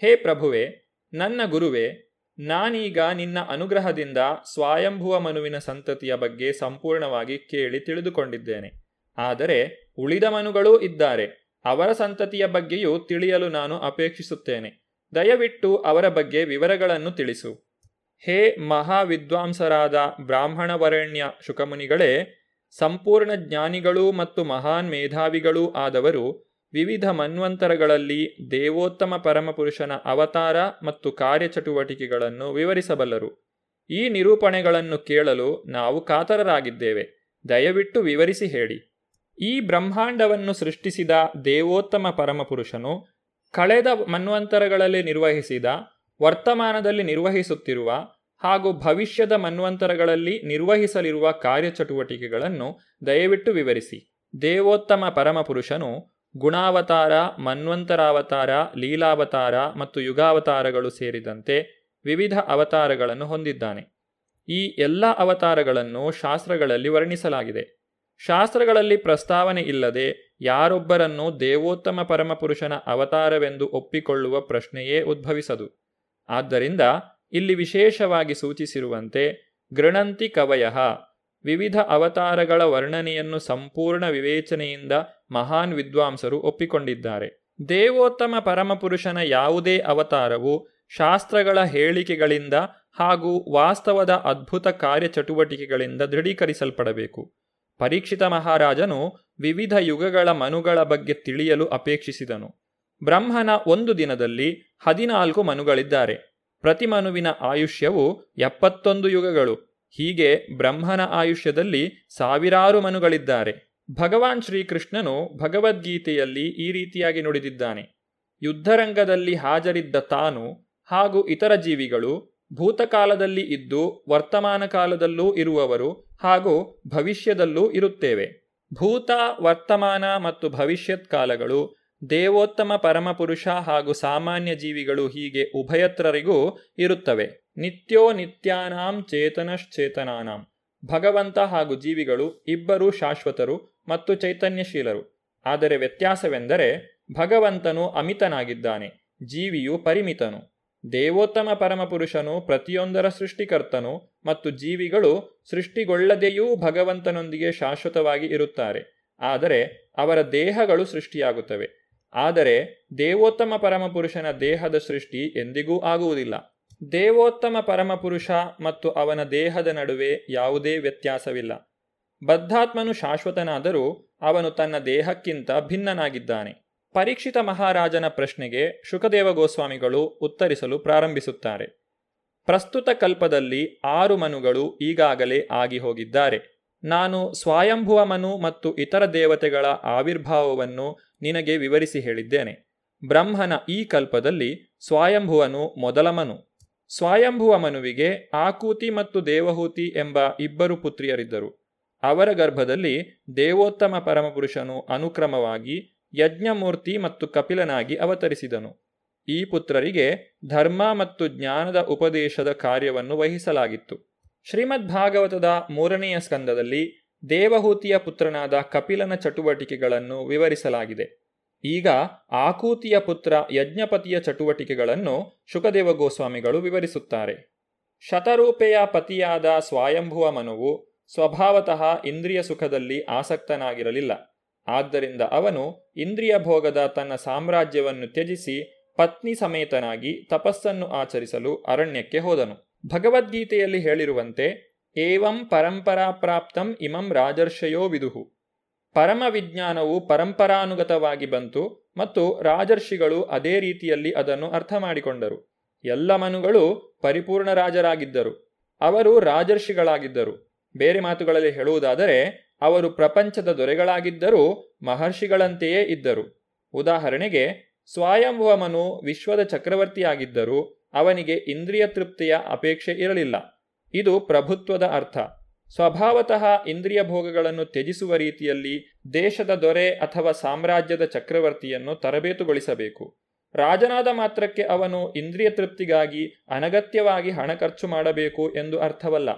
[SPEAKER 15] ಹೇ ಪ್ರಭುವೆ, ನನ್ನ ಗುರುವೆ, ನಾನೀಗ ನಿನ್ನ ಅನುಗ್ರಹದಿಂದ ಸ್ವಾಯಂಭುವ ಮನುವಿನ ಸಂತತಿಯ ಬಗ್ಗೆ ಸಂಪೂರ್ಣವಾಗಿ ಕೇಳಿ ತಿಳಿದುಕೊಂಡಿದ್ದೇನೆ. ಆದರೆ ಉಳಿದ ಮನುಗಳೂ ಇದ್ದಾರೆ, ಅವರ ಸಂತತಿಯ ಬಗ್ಗೆಯೂ ತಿಳಿಯಲು ನಾನು ಅಪೇಕ್ಷಿಸುತ್ತೇನೆ. ದಯವಿಟ್ಟು ಅವರ ಬಗ್ಗೆ ವಿವರಗಳನ್ನು ತಿಳಿಸು. ಹೇ ಮಹಾವಿದ್ವಾಂಸರಾದ ಬ್ರಾಹ್ಮಣವರಣ್ಯ ಶುಕಮುನಿಗಳೇ ಸಂಪೂರ್ಣ ಜ್ಞಾನಿಗಳೂ ಮತ್ತು ಮಹಾನ್ ಮೇಧಾವಿಗಳೂ ಆದವರು ವಿವಿಧ ಮನ್ವಂತರಗಳಲ್ಲಿ ದೇವೋತ್ತಮ ಪರಮಪುರುಷನ ಅವತಾರ ಮತ್ತು ಕಾರ್ಯಚಟುವಟಿಕೆಗಳನ್ನು ವಿವರಿಸಬಲ್ಲರು. ಈ ನಿರೂಪಣೆಗಳನ್ನು ಕೇಳಲು ನಾವು ಕಾತರರಾಗಿದ್ದೇವೆ. ದಯವಿಟ್ಟು ವಿವರಿಸಿ ಹೇಳಿ. ಈ ಬ್ರಹ್ಮಾಂಡವನ್ನು ಸೃಷ್ಟಿಸಿದ ದೇವೋತ್ತಮ ಪರಮಪುರುಷನು ಕಳೆದ ಮನ್ವಂತರಗಳಲ್ಲಿ ನಿರ್ವಹಿಸಿದ, ವರ್ತಮಾನದಲ್ಲಿ ನಿರ್ವಹಿಸುತ್ತಿರುವ ಹಾಗೂ ಭವಿಷ್ಯದ ಮನ್ವಂತರಗಳಲ್ಲಿ ನಿರ್ವಹಿಸಲಿರುವ ಕಾರ್ಯಚಟುವಟಿಕೆಗಳನ್ನು ದಯವಿಟ್ಟು ವಿವರಿಸಿ. ದೇವೋತ್ತಮ ಪರಮಪುರುಷನು ಗುಣಾವತಾರ, ಮನ್ವಂತರಾವತಾರ, ಲೀಲಾವತಾರ ಮತ್ತು ಯುಗಾವತಾರಗಳು ಸೇರಿದಂತೆ ವಿವಿಧ ಅವತಾರಗಳನ್ನು ಹೊಂದಿದ್ದಾನೆ. ಈ ಎಲ್ಲ ಅವತಾರಗಳನ್ನು ಶಾಸ್ತ್ರಗಳಲ್ಲಿ ವರ್ಣಿಸಲಾಗಿದೆ. ಶಾಸ್ತ್ರಗಳಲ್ಲಿ ಪ್ರಸ್ತಾವನೆ ಇಲ್ಲದೆ ಯಾರೊಬ್ಬರನ್ನು ದೇವೋತ್ತಮ ಪರಮಪುರುಷನ ಅವತಾರವೆಂದು ಒಪ್ಪಿಕೊಳ್ಳುವ ಪ್ರಶ್ನೆಯೇ ಉದ್ಭವಿಸದು. ಆದ್ದರಿಂದ ಇಲ್ಲಿ ವಿಶೇಷವಾಗಿ ಸೂಚಿಸಿರುವಂತೆ ಗೃಣಂತಿ ಕವಯ. ವಿವಿಧ ಅವತಾರಗಳ ವರ್ಣನೆಯನ್ನು ಸಂಪೂರ್ಣ ವಿವೇಚನೆಯಿಂದ ಮಹಾನ್ ವಿದ್ವಾಂಸರು ಒಪ್ಪಿಕೊಂಡಿದ್ದಾರೆ. ದೇವೋತ್ತಮ ಪರಮಪುರುಷನ ಯಾವುದೇ ಅವತಾರವು ಶಾಸ್ತ್ರಗಳ ಹೇಳಿಕೆಗಳಿಂದ ಹಾಗೂ ವಾಸ್ತವದ ಅದ್ಭುತ ಕಾರ್ಯಚಟುವಟಿಕೆಗಳಿಂದ ದೃಢೀಕರಿಸಲ್ಪಡಬೇಕು. ಪರೀಕ್ಷಿತ ಮಹಾರಾಜನು ವಿವಿಧ ಯುಗಗಳ ಮನುಗಳ ಬಗ್ಗೆ ತಿಳಿಯಲು ಅಪೇಕ್ಷಿಸಿದನು. ಬ್ರಹ್ಮನ ಒಂದು ದಿನದಲ್ಲಿ ಹದಿನಾಲ್ಕು ಮನುಗಳಿದ್ದಾರೆ. ಪ್ರತಿ ಮನುವಿನ ಆಯುಷ್ಯವು ಎಪ್ಪತ್ತೊಂದು ಯುಗಗಳು. ಹೀಗೆ ಬ್ರಹ್ಮನ ಆಯುಷ್ಯದಲ್ಲಿ ಸಾವಿರಾರು ಮನುಗಳಿದ್ದಾರೆ. ಭಗವಾನ್ ಶ್ರೀಕೃಷ್ಣನು ಭಗವದ್ಗೀತೆಯಲ್ಲಿ ಈ ರೀತಿಯಾಗಿ ನುಡಿದಿದ್ದಾನೆ. ಯುದ್ಧರಂಗದಲ್ಲಿ ಹಾಜರಿದ್ದ ತಾನು ಹಾಗೂ ಇತರ ಜೀವಿಗಳು ಭೂತಕಾಲದಲ್ಲಿ ಇದ್ದು ವರ್ತಮಾನ ಕಾಲದಲ್ಲೂ ಇರುವವರು ಹಾಗೂ ಭವಿಷ್ಯದಲ್ಲೂ ಇರುತ್ತೇವೆ. ಭೂತ, ವರ್ತಮಾನ ಮತ್ತು ಭವಿಷ್ಯತ್ ಕಾಲಗಳು ದೇವೋತ್ತಮ ಪರಮಪುರುಷ ಹಾಗೂ ಸಾಮಾನ್ಯ ಜೀವಿಗಳು ಹೀಗೆ ಉಭಯತ್ರರಿಗೂ ಇರುತ್ತವೆ. ನಿತ್ಯೋ ನಿತ್ಯಾನಾಂ ಚೇತನಶ್ಚೇತನಾನಾಂ. ಭಗವಂತ ಹಾಗೂ ಜೀವಿಗಳು ಇಬ್ಬರೂ ಶಾಶ್ವತರು ಮತ್ತು ಚೈತನ್ಯಶೀಲರು. ಆದರೆ ವ್ಯತ್ಯಾಸವೆಂದರೆ ಭಗವಂತನು ಅಮಿತನಾಗಿದ್ದಾನೆ, ಜೀವಿಯು ಪರಿಮಿತನು. ದೇವೋತ್ತಮ ಪರಮಪುರುಷನು ಪ್ರತಿಯೊಂದರ ಸೃಷ್ಟಿಕರ್ತನು ಮತ್ತು ಜೀವಿಗಳು ಸೃಷ್ಟಿಗೊಳ್ಳದೆಯೂ ಭಗವಂತನೊಂದಿಗೆ ಶಾಶ್ವತವಾಗಿ ಇರುತ್ತಾರೆ. ಆದರೆ ಅವರ ದೇಹಗಳು ಸೃಷ್ಟಿಯಾಗುತ್ತವೆ. ಆದರೆ ದೇವೋತ್ತಮ ಪರಮಪುರುಷನ ದೇಹದ ಸೃಷ್ಟಿ ಎಂದಿಗೂ ಆಗುವುದಿಲ್ಲ. ದೇವೋತ್ತಮ ಪರಮಪುರುಷ ಮತ್ತು ಅವನ ದೇಹದ ನಡುವೆ ಯಾವುದೇ ವ್ಯತ್ಯಾಸವಿಲ್ಲ. ಬದ್ಧಾತ್ಮನು ಶಾಶ್ವತನಾದರೂ ಅವನು ತನ್ನ ದೇಹಕ್ಕಿಂತ ಭಿನ್ನನಾಗಿದ್ದಾನೆ. ಪರೀಕ್ಷಿತ ಮಹಾರಾಜನ ಪ್ರಶ್ನೆಗೆ ಶುಕದೇವ ಗೋಸ್ವಾಮಿಗಳು ಉತ್ತರಿಸಲು ಪ್ರಾರಂಭಿಸುತ್ತಾರೆ. ಪ್ರಸ್ತುತ ಕಲ್ಪದಲ್ಲಿ ಆರು ಮನುಗಳು ಈಗಾಗಲೇ ಆಗಿ ಹೋಗಿದ್ದಾರೆ. ನಾನು ಸ್ವಯಂಭುವ ಮನು ಮತ್ತು ಇತರ ದೇವತೆಗಳ ಆವಿರ್ಭಾವವನ್ನು ನಿನಗೆ ವಿವರಿಸಿ ಹೇಳಿದ್ದೇನೆ. ಬ್ರಹ್ಮನ ಈ ಕಲ್ಪದಲ್ಲಿ ಸ್ವಯಂಭುವನು ಮೊದಲ ಮನು ಸ್ವಯಂಭುವ ಮನುವಿಗೆ ಆಕೂತಿ ಮತ್ತು ದೇವಹೂತಿ ಎಂಬ ಇಬ್ಬರು ಪುತ್ರಿಯರಿದ್ದರು. ಅವರ ಗರ್ಭದಲ್ಲಿ ದೇವೋತ್ತಮ ಪರಮಪುರುಷನು ಅನುಕ್ರಮವಾಗಿ ಯಜ್ಞಮೂರ್ತಿ ಮತ್ತು ಕಪಿಲನಾಗಿ ಅವತರಿಸಿದನು. ಈ ಪುತ್ರರಿಗೆ ಧರ್ಮ ಮತ್ತು ಜ್ಞಾನದ ಉಪದೇಶದ ಕಾರ್ಯವನ್ನು ವಹಿಸಲಾಗಿತ್ತು. ಶ್ರೀಮದ್ ಭಾಗವತದ ಮೂರನೆಯ ಸ್ಕಂದದಲ್ಲಿ ದೇವಹೂತಿಯ ಪುತ್ರನಾದ ಕಪಿಲನ ಚಟುವಟಿಕೆಗಳನ್ನು ವಿವರಿಸಲಾಗಿದೆ. ಈಗ ಆಕೂತಿಯ ಪುತ್ರ ಯಜ್ಞಪತಿಯ ಚಟುವಟಿಕೆಗಳನ್ನು ಶುಕದೇವ ಗೋಸ್ವಾಮಿಗಳು ವಿವರಿಸುತ್ತಾರೆ. ಶತರೂಪೆಯ ಪತಿಯಾದ ಸ್ವಾಯಂಭುವ ಮನುವು ಸ್ವಭಾವತಃ ಇಂದ್ರಿಯ ಸುಖದಲ್ಲಿ ಆಸಕ್ತನಾಗಿರಲಿಲ್ಲ. ಆದ್ದರಿಂದ ಅವನು ಇಂದ್ರಿಯ ಭೋಗದ ತನ್ನ ಸಾಮ್ರಾಜ್ಯವನ್ನು ತ್ಯಜಿಸಿ ಪತ್ನಿ ಸಮೇತನಾಗಿ ತಪಸ್ಸನ್ನು ಆಚರಿಸಲು ಅರಣ್ಯಕ್ಕೆ ಹೋದನು. ಭಗವದ್ಗೀತೆಯಲ್ಲಿ ಹೇಳಿರುವಂತೆ ಏವಂ ಪರಂಪರಾ ಪ್ರಾಪ್ತಂ ಇಮಂ ರಾಜರ್ಷಯೋ ವಿದುಹು ಪರಮ ವಿಜ್ಞಾನವು ಪರಂಪರಾನುಗತವಾಗಿ ಬಂತು ಮತ್ತು ರಾಜರ್ಷಿಗಳು ಅದೇ ರೀತಿಯಲ್ಲಿ ಅದನ್ನು ಅರ್ಥ ಮಾಡಿಕೊಂಡರು ಎಲ್ಲ ಮನುಗಳು ಪರಿಪೂರ್ಣ ರಾಜರಾಗಿದ್ದರು। ಅವರು ರಾಜರ್ಷಿಗಳಾಗಿದ್ದರು। ಬೇರೆ ಮಾತುಗಳಲ್ಲಿ ಹೇಳುವುದಾದರೆ, ಅವರು ಪ್ರಪಂಚದ ದೊರೆಗಳಾಗಿದ್ದರೂ ಮಹರ್ಷಿಗಳಂತೆಯೇ ಇದ್ದರು। ಉದಾಹರಣೆಗೆ ಸ್ವಯಂಭವಮನು ವಿಶ್ವದ ಚಕ್ರವರ್ತಿಯಾಗಿದ್ದರೂ ಅವನಿಗೆ ಇಂದ್ರಿಯ ತೃಪ್ತಿಯ ಅಪೇಕ್ಷೆ ಇರಲಿಲ್ಲ। ಇದು ಪ್ರಭುತ್ವದ ಅರ್ಥ. ಸ್ವಭಾವತಃ ಇಂದ್ರಿಯ ಭೋಗಗಳನ್ನು ತ್ಯಜಿಸುವ ರೀತಿಯಲ್ಲಿ ದೇಶದ ದೊರೆ ಅಥವಾ ಸಾಮ್ರಾಜ್ಯದ ಚಕ್ರವರ್ತಿಯನ್ನು ತರಬೇತುಗೊಳಿಸಬೇಕು. ರಾಜನಾದ ಮಾತ್ರಕ್ಕೆ ಅವನು ಇಂದ್ರಿಯ ತೃಪ್ತಿಗಾಗಿ ಅನಗತ್ಯವಾಗಿ ಹಣ ಖರ್ಚು ಮಾಡಬೇಕು ಎಂದು ಅರ್ಥವಲ್ಲ.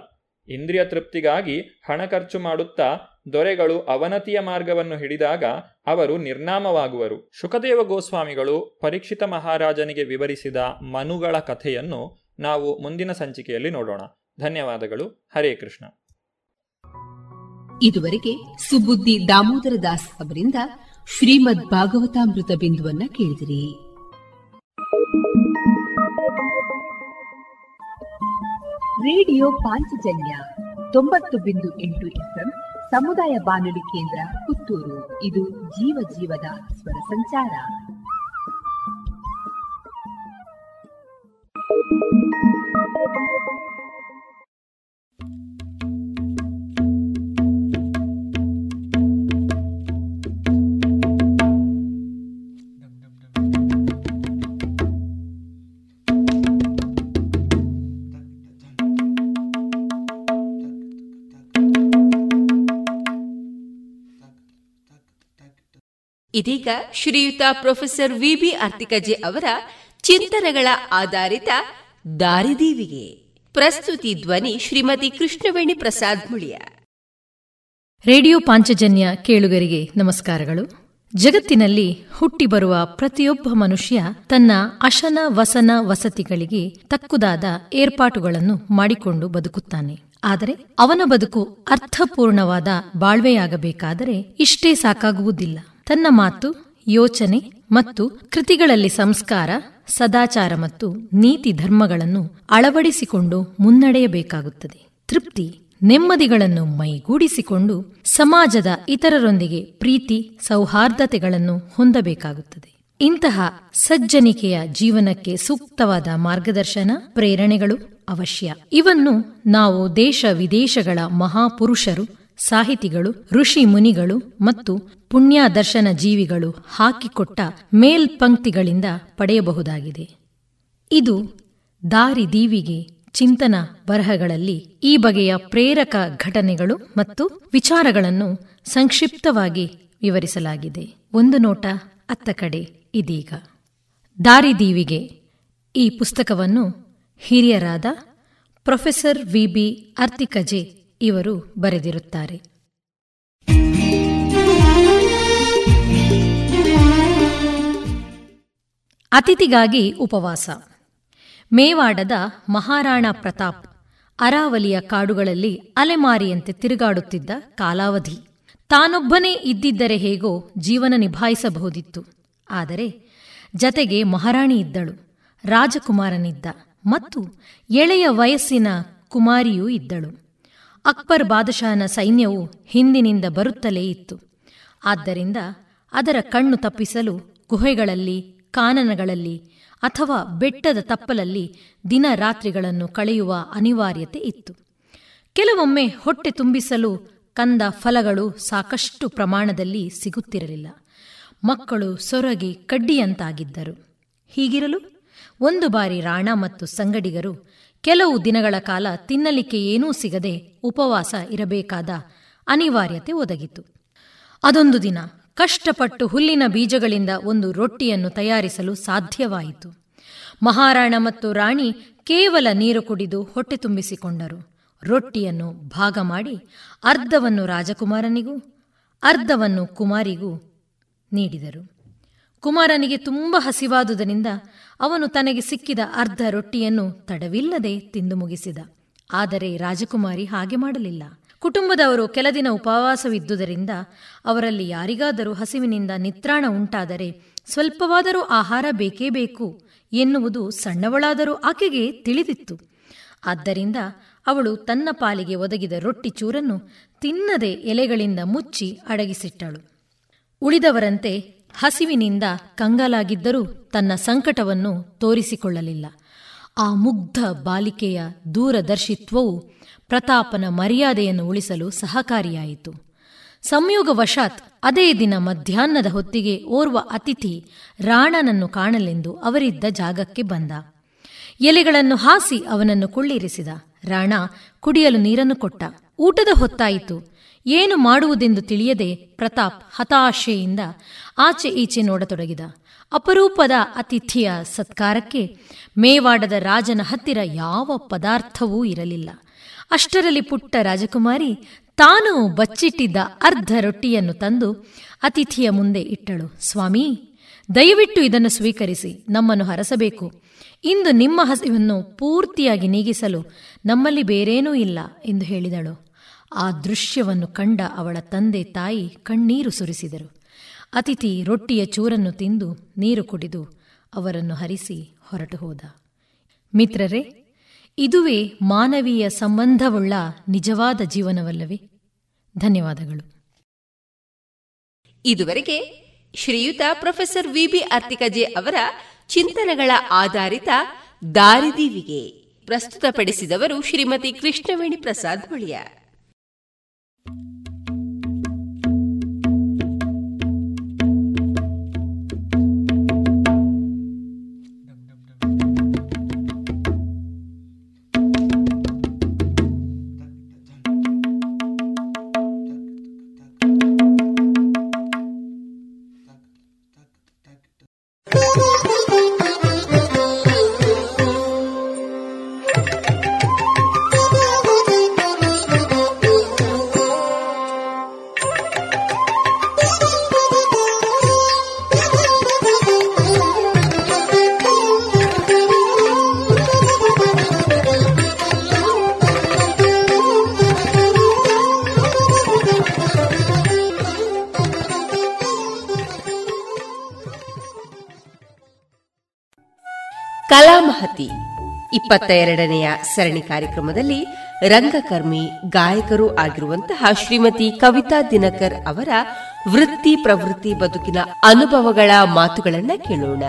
[SPEAKER 15] ಇಂದ್ರಿಯ ತೃಪ್ತಿಗಾಗಿ ಹಣ ಖರ್ಚು ಮಾಡುತ್ತಾ ದೊರೆಗಳು ಅವನತಿಯ ಮಾರ್ಗವನ್ನು ಹಿಡಿದಾಗ ಅವರು ನಿರ್ನಾಮವಾಗುವರು. ಶುಕದೇವ ಗೋಸ್ವಾಮಿಗಳು ಪರೀಕ್ಷಿತ ಮಹಾರಾಜನಿಗೆ ವಿವರಿಸಿದ ಮನುಗಳ ಕಥೆಯನ್ನು ನಾವು ಮುಂದಿನ ಸಂಚಿಕೆಯಲ್ಲಿ ನೋಡೋಣ. ಧನ್ಯವಾದಗಳು. ಹರೇ ಕೃಷ್ಣ.
[SPEAKER 4] ಇದುವರೆಗೆ ಸುಬುದ್ದಿ ದಾಮೋದರ ದಾಸ್ ಅವರಿಂದ ಶ್ರೀಮದ್ ಭಾಗವತಾಮೃತ ಬಿಂದುವನ್ನ ಕೇಳಿದಿರಿ. ರೇಡಿಯೋ ಪಾಂಚಜನ್ಯ ತೊಂಬತ್ತು ಬಿಂದು ಎಂಟು ಎಫ್ಎಂ ಸಮುದಾಯ ಬಾನುಲಿ ಕೇಂದ್ರ ಪುತ್ತೂರು. ಇದು ಜೀವ ಜೀವದ ಸ್ವರ ಸಂಚಾರ.
[SPEAKER 2] ಇದೀಗ ಶ್ರೀಯುತ ಪ್ರೊಫೆಸರ್ ವಿಬಿ ಅರ್ತಿಕಜೆ ಅವರ ಚಿಂತನೆಗಳ ಆಧಾರಿತ ದಾರಿದೀವಿಗೆ ಪ್ರಸ್ತುತಿ ಧ್ವನಿ ಶ್ರೀಮತಿ ಕೃಷ್ಣವೇಣಿ ಪ್ರಸಾದ್ ಮುಳಿಯ.
[SPEAKER 16] ರೇಡಿಯೋ ಪಾಂಚಜನ್ಯ ಕೇಳುಗರಿಗೆ ನಮಸ್ಕಾರಗಳು. ಜಗತ್ತಿನಲ್ಲಿ ಹುಟ್ಟಿ ಬರುವ ಪ್ರತಿಯೊಬ್ಬ ಮನುಷ್ಯ ತನ್ನ ಅಶನ ವಸನ ವಸತಿಗಳಿಗೆ ತಕ್ಕುದಾದ ಏರ್ಪಾಟುಗಳನ್ನು ಮಾಡಿಕೊಂಡು ಬದುಕುತ್ತಾನೆ. ಆದರೆ ಅವನ ಬದುಕು ಅರ್ಥಪೂರ್ಣವಾದ ಬಾಳ್ವೆಯಾಗಬೇಕಾದರೆ ಇಷ್ಟೇ ಸಾಕಾಗುವುದಿಲ್ಲ. ತನ್ನ ಮಾತು, ಯೋಚನೆ ಮತ್ತು ಕೃತಿಗಳಲ್ಲಿ ಸಂಸ್ಕಾರ, ಸದಾಚಾರ ಮತ್ತು ನೀತಿ ಧರ್ಮಗಳನ್ನು ಅಳವಡಿಸಿಕೊಂಡು ಮುನ್ನಡೆಯಬೇಕಾಗುತ್ತದೆ. ತೃಪ್ತಿ ನೆಮ್ಮದಿಗಳನ್ನು ಮೈಗೂಡಿಸಿಕೊಂಡು ಸಮಾಜದ ಇತರರೊಂದಿಗೆ ಪ್ರೀತಿ, ಸೌಹಾರ್ದತೆಗಳನ್ನು ಹೊಂದಬೇಕಾಗುತ್ತದೆ. ಇಂತಹ ಸಜ್ಜನಿಕೆಯ ಜೀವನಕ್ಕೆ ಸೂಕ್ತವಾದ ಮಾರ್ಗದರ್ಶನ, ಪ್ರೇರಣೆಗಳು ಅವಶ್ಯ. ಇವನ್ನು ನಾವು ದೇಶ ವಿದೇಶಗಳ ಮಹಾಪುರುಷರು ಸಾಹಿತಿಗಳು, ಋಷಿ ಮುನಿಗಳು ಮತ್ತು ಪುಣ್ಯದರ್ಶನ ಜೀವಿಗಳು ಹಾಕಿಕೊಟ್ಟ ಮೇಲ್ಪಂಕ್ತಿಗಳಿಂದ ಪಡೆಯಬಹುದಾಗಿದೆ. ಇದು ದಾರಿ ದೀವಿಗೆ ಚಿಂತನ ಬರಹಗಳಲ್ಲಿ ಈ ಬಗೆಯ ಪ್ರೇರಕ ಘಟನೆಗಳು ಮತ್ತು ವಿಚಾರಗಳನ್ನು ಸಂಕ್ಷಿಪ್ತವಾಗಿ ವಿವರಿಸಲಾಗಿದೆ. ಒಂದು ನೋಟ ಅತ್ತ ಕಡೆ ಇದೀಗ. ದಾರಿದೀವಿಗೆ ಈ ಪುಸ್ತಕವನ್ನು ಹಿರಿಯರಾದ ಪ್ರೊಫೆಸರ್ ವಿಬಿ ಅರ್ತಿಕಜೆ ಇವರು ಬರೆದಿರುತ್ತಾರೆ. ಅತಿಥಿಗಾಗಿ ಉಪವಾಸ. ಮೇವಾಡದ ಮಹಾರಾಣಾ ಪ್ರತಾಪ್ ಅರಾವಲಿಯ ಕಾಡುಗಳಲ್ಲಿ ಅಲೆಮಾರಿಯಂತೆ ತಿರುಗಾಡುತ್ತಿದ್ದ ಕಾಲಾವಧಿ. ತಾನೊಬ್ಬನೇ ಇದ್ದಿದ್ದರೆ ಹೇಗೋ ಜೀವನ ನಿಭಾಯಿಸಬಹುದಿತ್ತು. ಆದರೆ ಜತೆಗೆ ಮಹಾರಾಣಿ ಇದ್ದಳು, ರಾಜಕುಮಾರನಿದ್ದ ಮತ್ತು ಎಳೆಯ ವಯಸ್ಸಿನ ಕುಮಾರಿಯೂ ಇದ್ದಳು. ಅಕ್ಬರ್ ಬಾದಶಾಹನ ಸೈನ್ಯವು ಹಿಂದಿನಿಂದ ಬರುತ್ತಲೇ ಇತ್ತು. ಆದ್ದರಿಂದ ಅದರ ಕಣ್ಣು ತಪ್ಪಿಸಲು ಗುಹೆಗಳಲ್ಲಿ, ಕಾನನಗಳಲ್ಲಿ ಅಥವಾ ಬೆಟ್ಟದ ತಪ್ಪಲಲ್ಲಿ ದಿನ ರಾತ್ರಿಗಳನ್ನು ಕಳೆಯುವ ಅನಿವಾರ್ಯತೆ ಇತ್ತು. ಕೆಲವೊಮ್ಮೆ ಹೊಟ್ಟೆ ತುಂಬಿಸಲು ಕಂದ ಫಲಗಳು ಸಾಕಷ್ಟು ಪ್ರಮಾಣದಲ್ಲಿ ಸಿಗುತ್ತಿರಲಿಲ್ಲ. ಮಕ್ಕಳು ಸೊರಗಿ ಕಡ್ಡಿಯಂತಾಗಿದ್ದರು. ಹೀಗಿರಲು ಒಂದು ಬಾರಿ ರಾಣ ಮತ್ತು ಸಂಗಡಿಗರು ಕೆಲವು ದಿನಗಳ ಕಾಲ ತಿನ್ನಲಿಕ್ಕೆ ಏನೂ ಸಿಗದೆ ಉಪವಾಸ ಇರಬೇಕಾದ ಅನಿವಾರ್ಯತೆ ಒದಗಿತು. ಅದೊಂದು ದಿನ ಕಷ್ಟಪಟ್ಟು ಹುಲ್ಲಿನ ಬೀಜಗಳಿಂದ ಒಂದು ರೊಟ್ಟಿಯನ್ನು ತಯಾರಿಸಲು ಸಾಧ್ಯವಾಯಿತು. ಮಹಾರಾಣ ಮತ್ತು ರಾಣಿ ಕೇವಲ ನೀರು ಕುಡಿದು ಹೊಟ್ಟೆ ತುಂಬಿಸಿಕೊಂಡರು. ರೊಟ್ಟಿಯನ್ನು ಭಾಗ ಮಾಡಿ ಅರ್ಧವನ್ನು ರಾಜಕುಮಾರನಿಗೂ, ಅರ್ಧವನ್ನು ಕುಮಾರಿಗೂ ನೀಡಿದರು. ಕುಮಾರನಿಗೆ ತುಂಬ ಹಸಿವಾದುದರಿಂದ ಅವನು ತನಗೆ ಸಿಕ್ಕಿದ ಅರ್ಧ ರೊಟ್ಟಿಯನ್ನು ತಡವಿಲ್ಲದೆ ತಿಂದು ಮುಗಿಸಿದ. ಆದರೆ ರಾಜಕುಮಾರಿ ಹಾಗೆ ಮಾಡಲಿಲ್ಲ. ಕುಟುಂಬದವರು ಕೆಲ ದಿನ ಉಪವಾಸವಿದ್ದುದರಿಂದ ಅವರಲ್ಲಿ ಯಾರಿಗಾದರೂ ಹಸಿವಿನಿಂದ ನಿತ್ರಾಣ ಉಂಟಾದರೆ ಸ್ವಲ್ಪವಾದರೂ ಆಹಾರ ಬೇಕೇ ಬೇಕು ಎನ್ನುವುದು ಸಣ್ಣವಳಾದರೂ ಆಕೆಗೆ ತಿಳಿದಿತ್ತು. ಆದ್ದರಿಂದ ಅವಳು ತನ್ನ ಪಾಲಿಗೆ ಒದಗಿದ ರೊಟ್ಟಿ ಚೂರನ್ನು ತಿನ್ನದೆ ಎಲೆಗಳಿಂದ ಮುಚ್ಚಿ ಅಡಗಿಸಿಟ್ಟಳು. ಉಳಿದವರಂತೆ ಹಸಿವಿನಿಂದ ಕಂಗಾಲಾಗಿದ್ದರೂ ತನ್ನ ಸಂಕಟವನ್ನು ತೋರಿಸಿಕೊಳ್ಳಲಿಲ್ಲ. ಆ ಮುಗ್ಧ ಬಾಲಿಕೆಯ ದೂರದರ್ಶಿತ್ವವು ಪ್ರತಾಪನ ಮರ್ಯಾದೆಯನ್ನು ಉಳಿಸಲು ಸಹಕಾರಿಯಾಯಿತು. ಸಂಯೋಗವಶಾತ್ ಅದೇ ದಿನ ಮಧ್ಯಾಹ್ನದ ಹೊತ್ತಿಗೆ ಓರ್ವ ಅತಿಥಿ ರಾಣನನ್ನು ಕಾಣಲೆಂದು ಅವರಿದ್ದ ಜಾಗಕ್ಕೆ ಬಂದ. ಎಲೆಗಳನ್ನು ಹಾಸಿ ಅವನನ್ನು ಕುಳ್ಳಿರಿಸಿದ. ರಾಣ ಕುಡಿಯಲು ನೀರನ್ನು ಕೊಟ್ಟ. ಊಟದ ಹೊತ್ತಾಯಿತು. ಏನು ಮಾಡುವುದೆಂದು ತಿಳಿಯದೆ ಪ್ರತಾಪ್ ಹತಾಶೆಯಿಂದ ಆಚೆ ಈಚೆ ನೋಡತೊಡಗಿದ. ಅಪರೂಪದ ಅತಿಥಿಯ ಸತ್ಕಾರಕ್ಕೆ ಮೇವಾಡದ ರಾಜನ ಹತ್ತಿರ ಯಾವ ಪದಾರ್ಥವೂ ಇರಲಿಲ್ಲ. ಅಷ್ಟರಲ್ಲಿ ಪುಟ್ಟ ರಾಜಕುಮಾರಿ ತಾನು ಬಚ್ಚಿಟ್ಟಿದ್ದ ಅರ್ಧ ರೊಟ್ಟಿಯನ್ನು ತಂದು ಅತಿಥಿಯ ಮುಂದೆ ಇಟ್ಟಳು. ಸ್ವಾಮಿ, ದಯವಿಟ್ಟು ಇದನ್ನು ಸ್ವೀಕರಿಸಿ, ನಮ್ಮನ್ನು ಹರಸಬೇಕು. ಇಂದು ನಿಮ್ಮ ಹಸಿವನ್ನು ಪೂರ್ತಿಯಾಗಿ ನೀಗಿಸಲು ನಮ್ಮಲ್ಲಿ ಬೇರೇನೂ ಇಲ್ಲ ಎಂದು ಹೇಳಿದಳು. ಆ ದೃಶ್ಯವನ್ನು ಕಂಡ ಅವಳ ತಂದೆ ತಾಯಿ ಕಣ್ಣೀರು ಸುರಿಸಿದರು. ಅತಿಥಿ ರೊಟ್ಟಿಯ ಚೂರನ್ನು ತಿಂದು ನೀರು ಕುಡಿದು ಅವರನ್ನು ಹರಿಸಿ ಹೊರಟು ಹೋದ. ಮಿತ್ರರೇ, ಇದುವೇ ಮಾನವೀಯ ಸಂಬಂಧವುಳ್ಳ ನಿಜವಾದ ಜೀವನವಲ್ಲವೇ? ಧನ್ಯವಾದಗಳು.
[SPEAKER 2] ಇದುವರೆಗೆ ಶ್ರೀಯುತ ಪ್ರೊಫೆಸರ್ ವಿಬಿ ಅರ್ತಿಕಜೆ ಅವರ ಚಿಂತನೆಗಳ ಆಧಾರಿತ ದಾರಿದೀವಿಗೆ ಪ್ರಸ್ತುತಪಡಿಸಿದವರು ಶ್ರೀಮತಿ ಕೃಷ್ಣವೇಣಿ ಪ್ರಸಾದ್ ಹೊಳಿಯ ಇಪ್ಪತ್ತ ಎರಡನೆಯ ಸರಣಿ ಕಾರ್ಯಕ್ರಮದಲ್ಲಿ ರಂಗಕರ್ಮಿ, ಗಾಯಕರು ಆಗಿರುವಂತಹ ಶ್ರೀಮತಿ ಕವಿತಾ ದಿನಕರ್ ಅವರ ವೃತ್ತಿ ಪ್ರವೃತ್ತಿ ಬದುಕಿನ ಅನುಭವಗಳ ಮಾತುಗಳನ್ನ ಕೇಳೋಣ.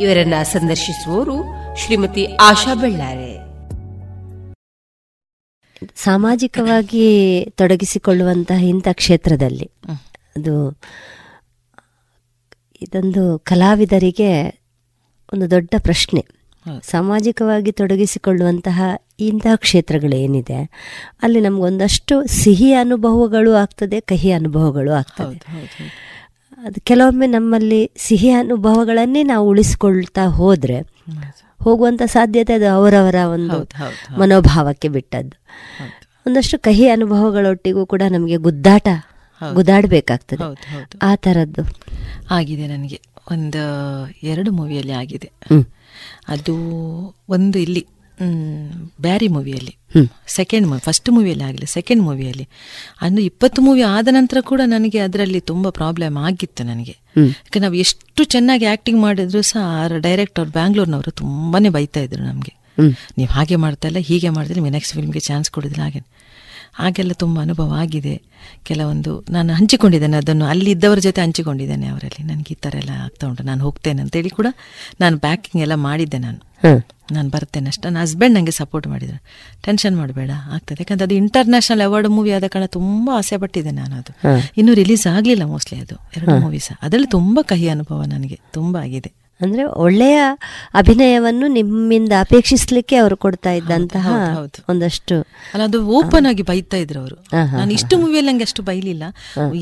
[SPEAKER 2] ಇವರನ್ನ ಸಂದರ್ಶಿಸುವವರು ಶ್ರೀಮತಿ ಆಶಾ ಬೆಳ್ಳಾರೆ.
[SPEAKER 17] ಸಾಮಾಜಿಕವಾಗಿ ತೊಡಗಿಸಿಕೊಳ್ಳುವಂತಹ ಇಂಥ ಕ್ಷೇತ್ರದಲ್ಲಿ ಅದು ಇದೊಂದು ಕಲಾವಿದರಿಗೆ ಒಂದು ದೊಡ್ಡ ಪ್ರಶ್ನೆ. ಸಾಮಾಜಿಕವಾಗಿ ತೊಡಗಿಸಿಕೊಳ್ಳುವಂತಹ ಇಂತಹ ಕ್ಷೇತ್ರಗಳೇನಿದೆ ಅಲ್ಲಿ ನಮಗೊಂದಷ್ಟು ಸಿಹಿ ಅನುಭವಗಳು ಆಗ್ತದೆ ಕಹಿ ಅನುಭವಗಳು ಆಗ್ತದೆ. ಅದು ಕೆಲವೊಮ್ಮೆ ನಮ್ಮಲ್ಲಿ ಸಿಹಿ ಅನುಭವಗಳನ್ನೇ ನಾವು ಉಳಿಸಿಕೊಳ್ತಾ ಹೋದ್ರೆ ಹೋಗುವಂತ ಸಾಧ್ಯತೆ ಅದು ಅವರವರ ಒಂದು ಮನೋಭಾವಕ್ಕೆ ಬಿಟ್ಟದ್ದು. ಒಂದಷ್ಟು ಕಹಿ ಅನುಭವಗಳೊಟ್ಟಿಗೂ ಕೂಡ ನಮಗೆ ಗುದ್ದಾಟ ಗುದ್ದಾಡಬೇಕಾಗ್ತದೆ. ಆ ಥರದ್ದು
[SPEAKER 18] ಆಗಿದೆ ನನಗೆ. ಒಂದು ಎರಡು ಮೂವಿಯಲ್ಲಿ ಆಗಿದೆ. ಅದು ಒಂದು ಇಲ್ಲಿ ಬ್ಯಾರಿ ಮೂವಿಯಲ್ಲಿ ಸೆಕೆಂಡ್ ಮೂವಿ ಫಸ್ಟ್ ಮೂವಿಯಲ್ಲಿ ಆಗಲಿ ಸೆಕೆಂಡ್ ಮೂವಿಯಲ್ಲಿ ಅಂದ್ರೆ ಇಪ್ಪತ್ತು ಮೂವಿ ಆದ ನಂತರ ಕೂಡ ನನಗೆ ಅದರಲ್ಲಿ ತುಂಬ ಪ್ರಾಬ್ಲಮ್ ಆಗಿತ್ತು ನನಗೆ. ಯಾಕೆ ನಾವು ಎಷ್ಟು ಚೆನ್ನಾಗಿ ಆಕ್ಟಿಂಗ್ ಮಾಡಿದ್ರು ಸಹ ಆ ಡೈರೆಕ್ಟರ್ ಬ್ಯಾಂಗ್ಳೂರ್ನವರು ತುಂಬಾನೇ ಬೈತಾ ಇದ್ರು ನಮಗೆ. ನೀವು ಹಾಗೆ ಮಾಡ್ತಾ ಇಲ್ಲ ಹೀಗೆ ಮಾಡಿದ್ರೆ ನೆಕ್ಸ್ಟ್ ಫಿಲ್ಮ್ಗೆ ಚಾನ್ಸ್ ಕೊಡೋದಿಲ್ಲ ಹಾಗೆ. ಹಾಗೆಲ್ಲ ತುಂಬ ಅನುಭವ ಆಗಿದೆ. ಕೆಲವೊಂದು ನಾನು ಹಂಚಿಕೊಂಡಿದ್ದೇನೆ ಅದನ್ನು ಅಲ್ಲಿ ಇದ್ದವರ ಜೊತೆ ಹಂಚಿಕೊಂಡಿದ್ದೇನೆ ಅವರಲ್ಲಿ. ನನಗೆ ಈ ಥರ ಎಲ್ಲ ಆಗ್ತಾ ಉಂಟು. ನಾನು ಹೋಗ್ತೇನೆ ಅಂತೇಳಿ ಕೂಡ ನಾನು ಪ್ಯಾಕಿಂಗ್ ಎಲ್ಲ ಮಾಡಿದ್ದೆ ನಾನು. ನಾನು ಬರ್ತೇನೆ ಅಷ್ಟೇ. ನನ್ನ ಹಸ್ಬೆಂಡ್ ನನಗೆ ಸಪೋರ್ಟ್ ಮಾಡಿದ್ರು. ಟೆನ್ಷನ್ ಮಾಡಬೇಡ ಆಗ್ತದೆ. ಯಾಕಂದ್ರೆ ಅದು ಇಂಟರ್ನ್ಯಾಷನಲ್ ಅವಾರ್ಡ್ ಮೂವಿ ಆದ ಕಾರಣ ತುಂಬ ಆಸೆ ಪಟ್ಟಿದ್ದೆ ನಾನು ಅದು. ಇನ್ನೂ ರಿಲೀಸ್ ಆಗಲಿಲ್ಲ ಮೋಸ್ಟ್ಲಿ ಅದು. ಎರಡು ಮೂವೀಸ್ ಅದರಲ್ಲಿ ತುಂಬ ಕಹಿ ಅನುಭವ ನನಗೆ. ತುಂಬ ಆಗಿದೆ.
[SPEAKER 17] ಅಂದ್ರೆ ಒಳ್ಳೆಯ ಅಭಿನಯವನ್ನು ನಿಮ್ಮಿಂದ ಅಪೇಕ್ಷಿಸ್ಲಿಕ್ಕೆ ಅವರು ಕೊಡ್ತಾ ಇದ್ದಂತಹ ಒಂದಷ್ಟು
[SPEAKER 18] ಅಲ್ಲ ಅದು ಓಪನ್ ಆಗಿ ಬೈತಾ ಇದ್ರು ಅವರು. ನಾನು ಇಷ್ಟು ಮೂವಿಯಲ್ಲಿ ನಂಗೆ ಅಷ್ಟು ಬೈಲಿಲ್ಲ.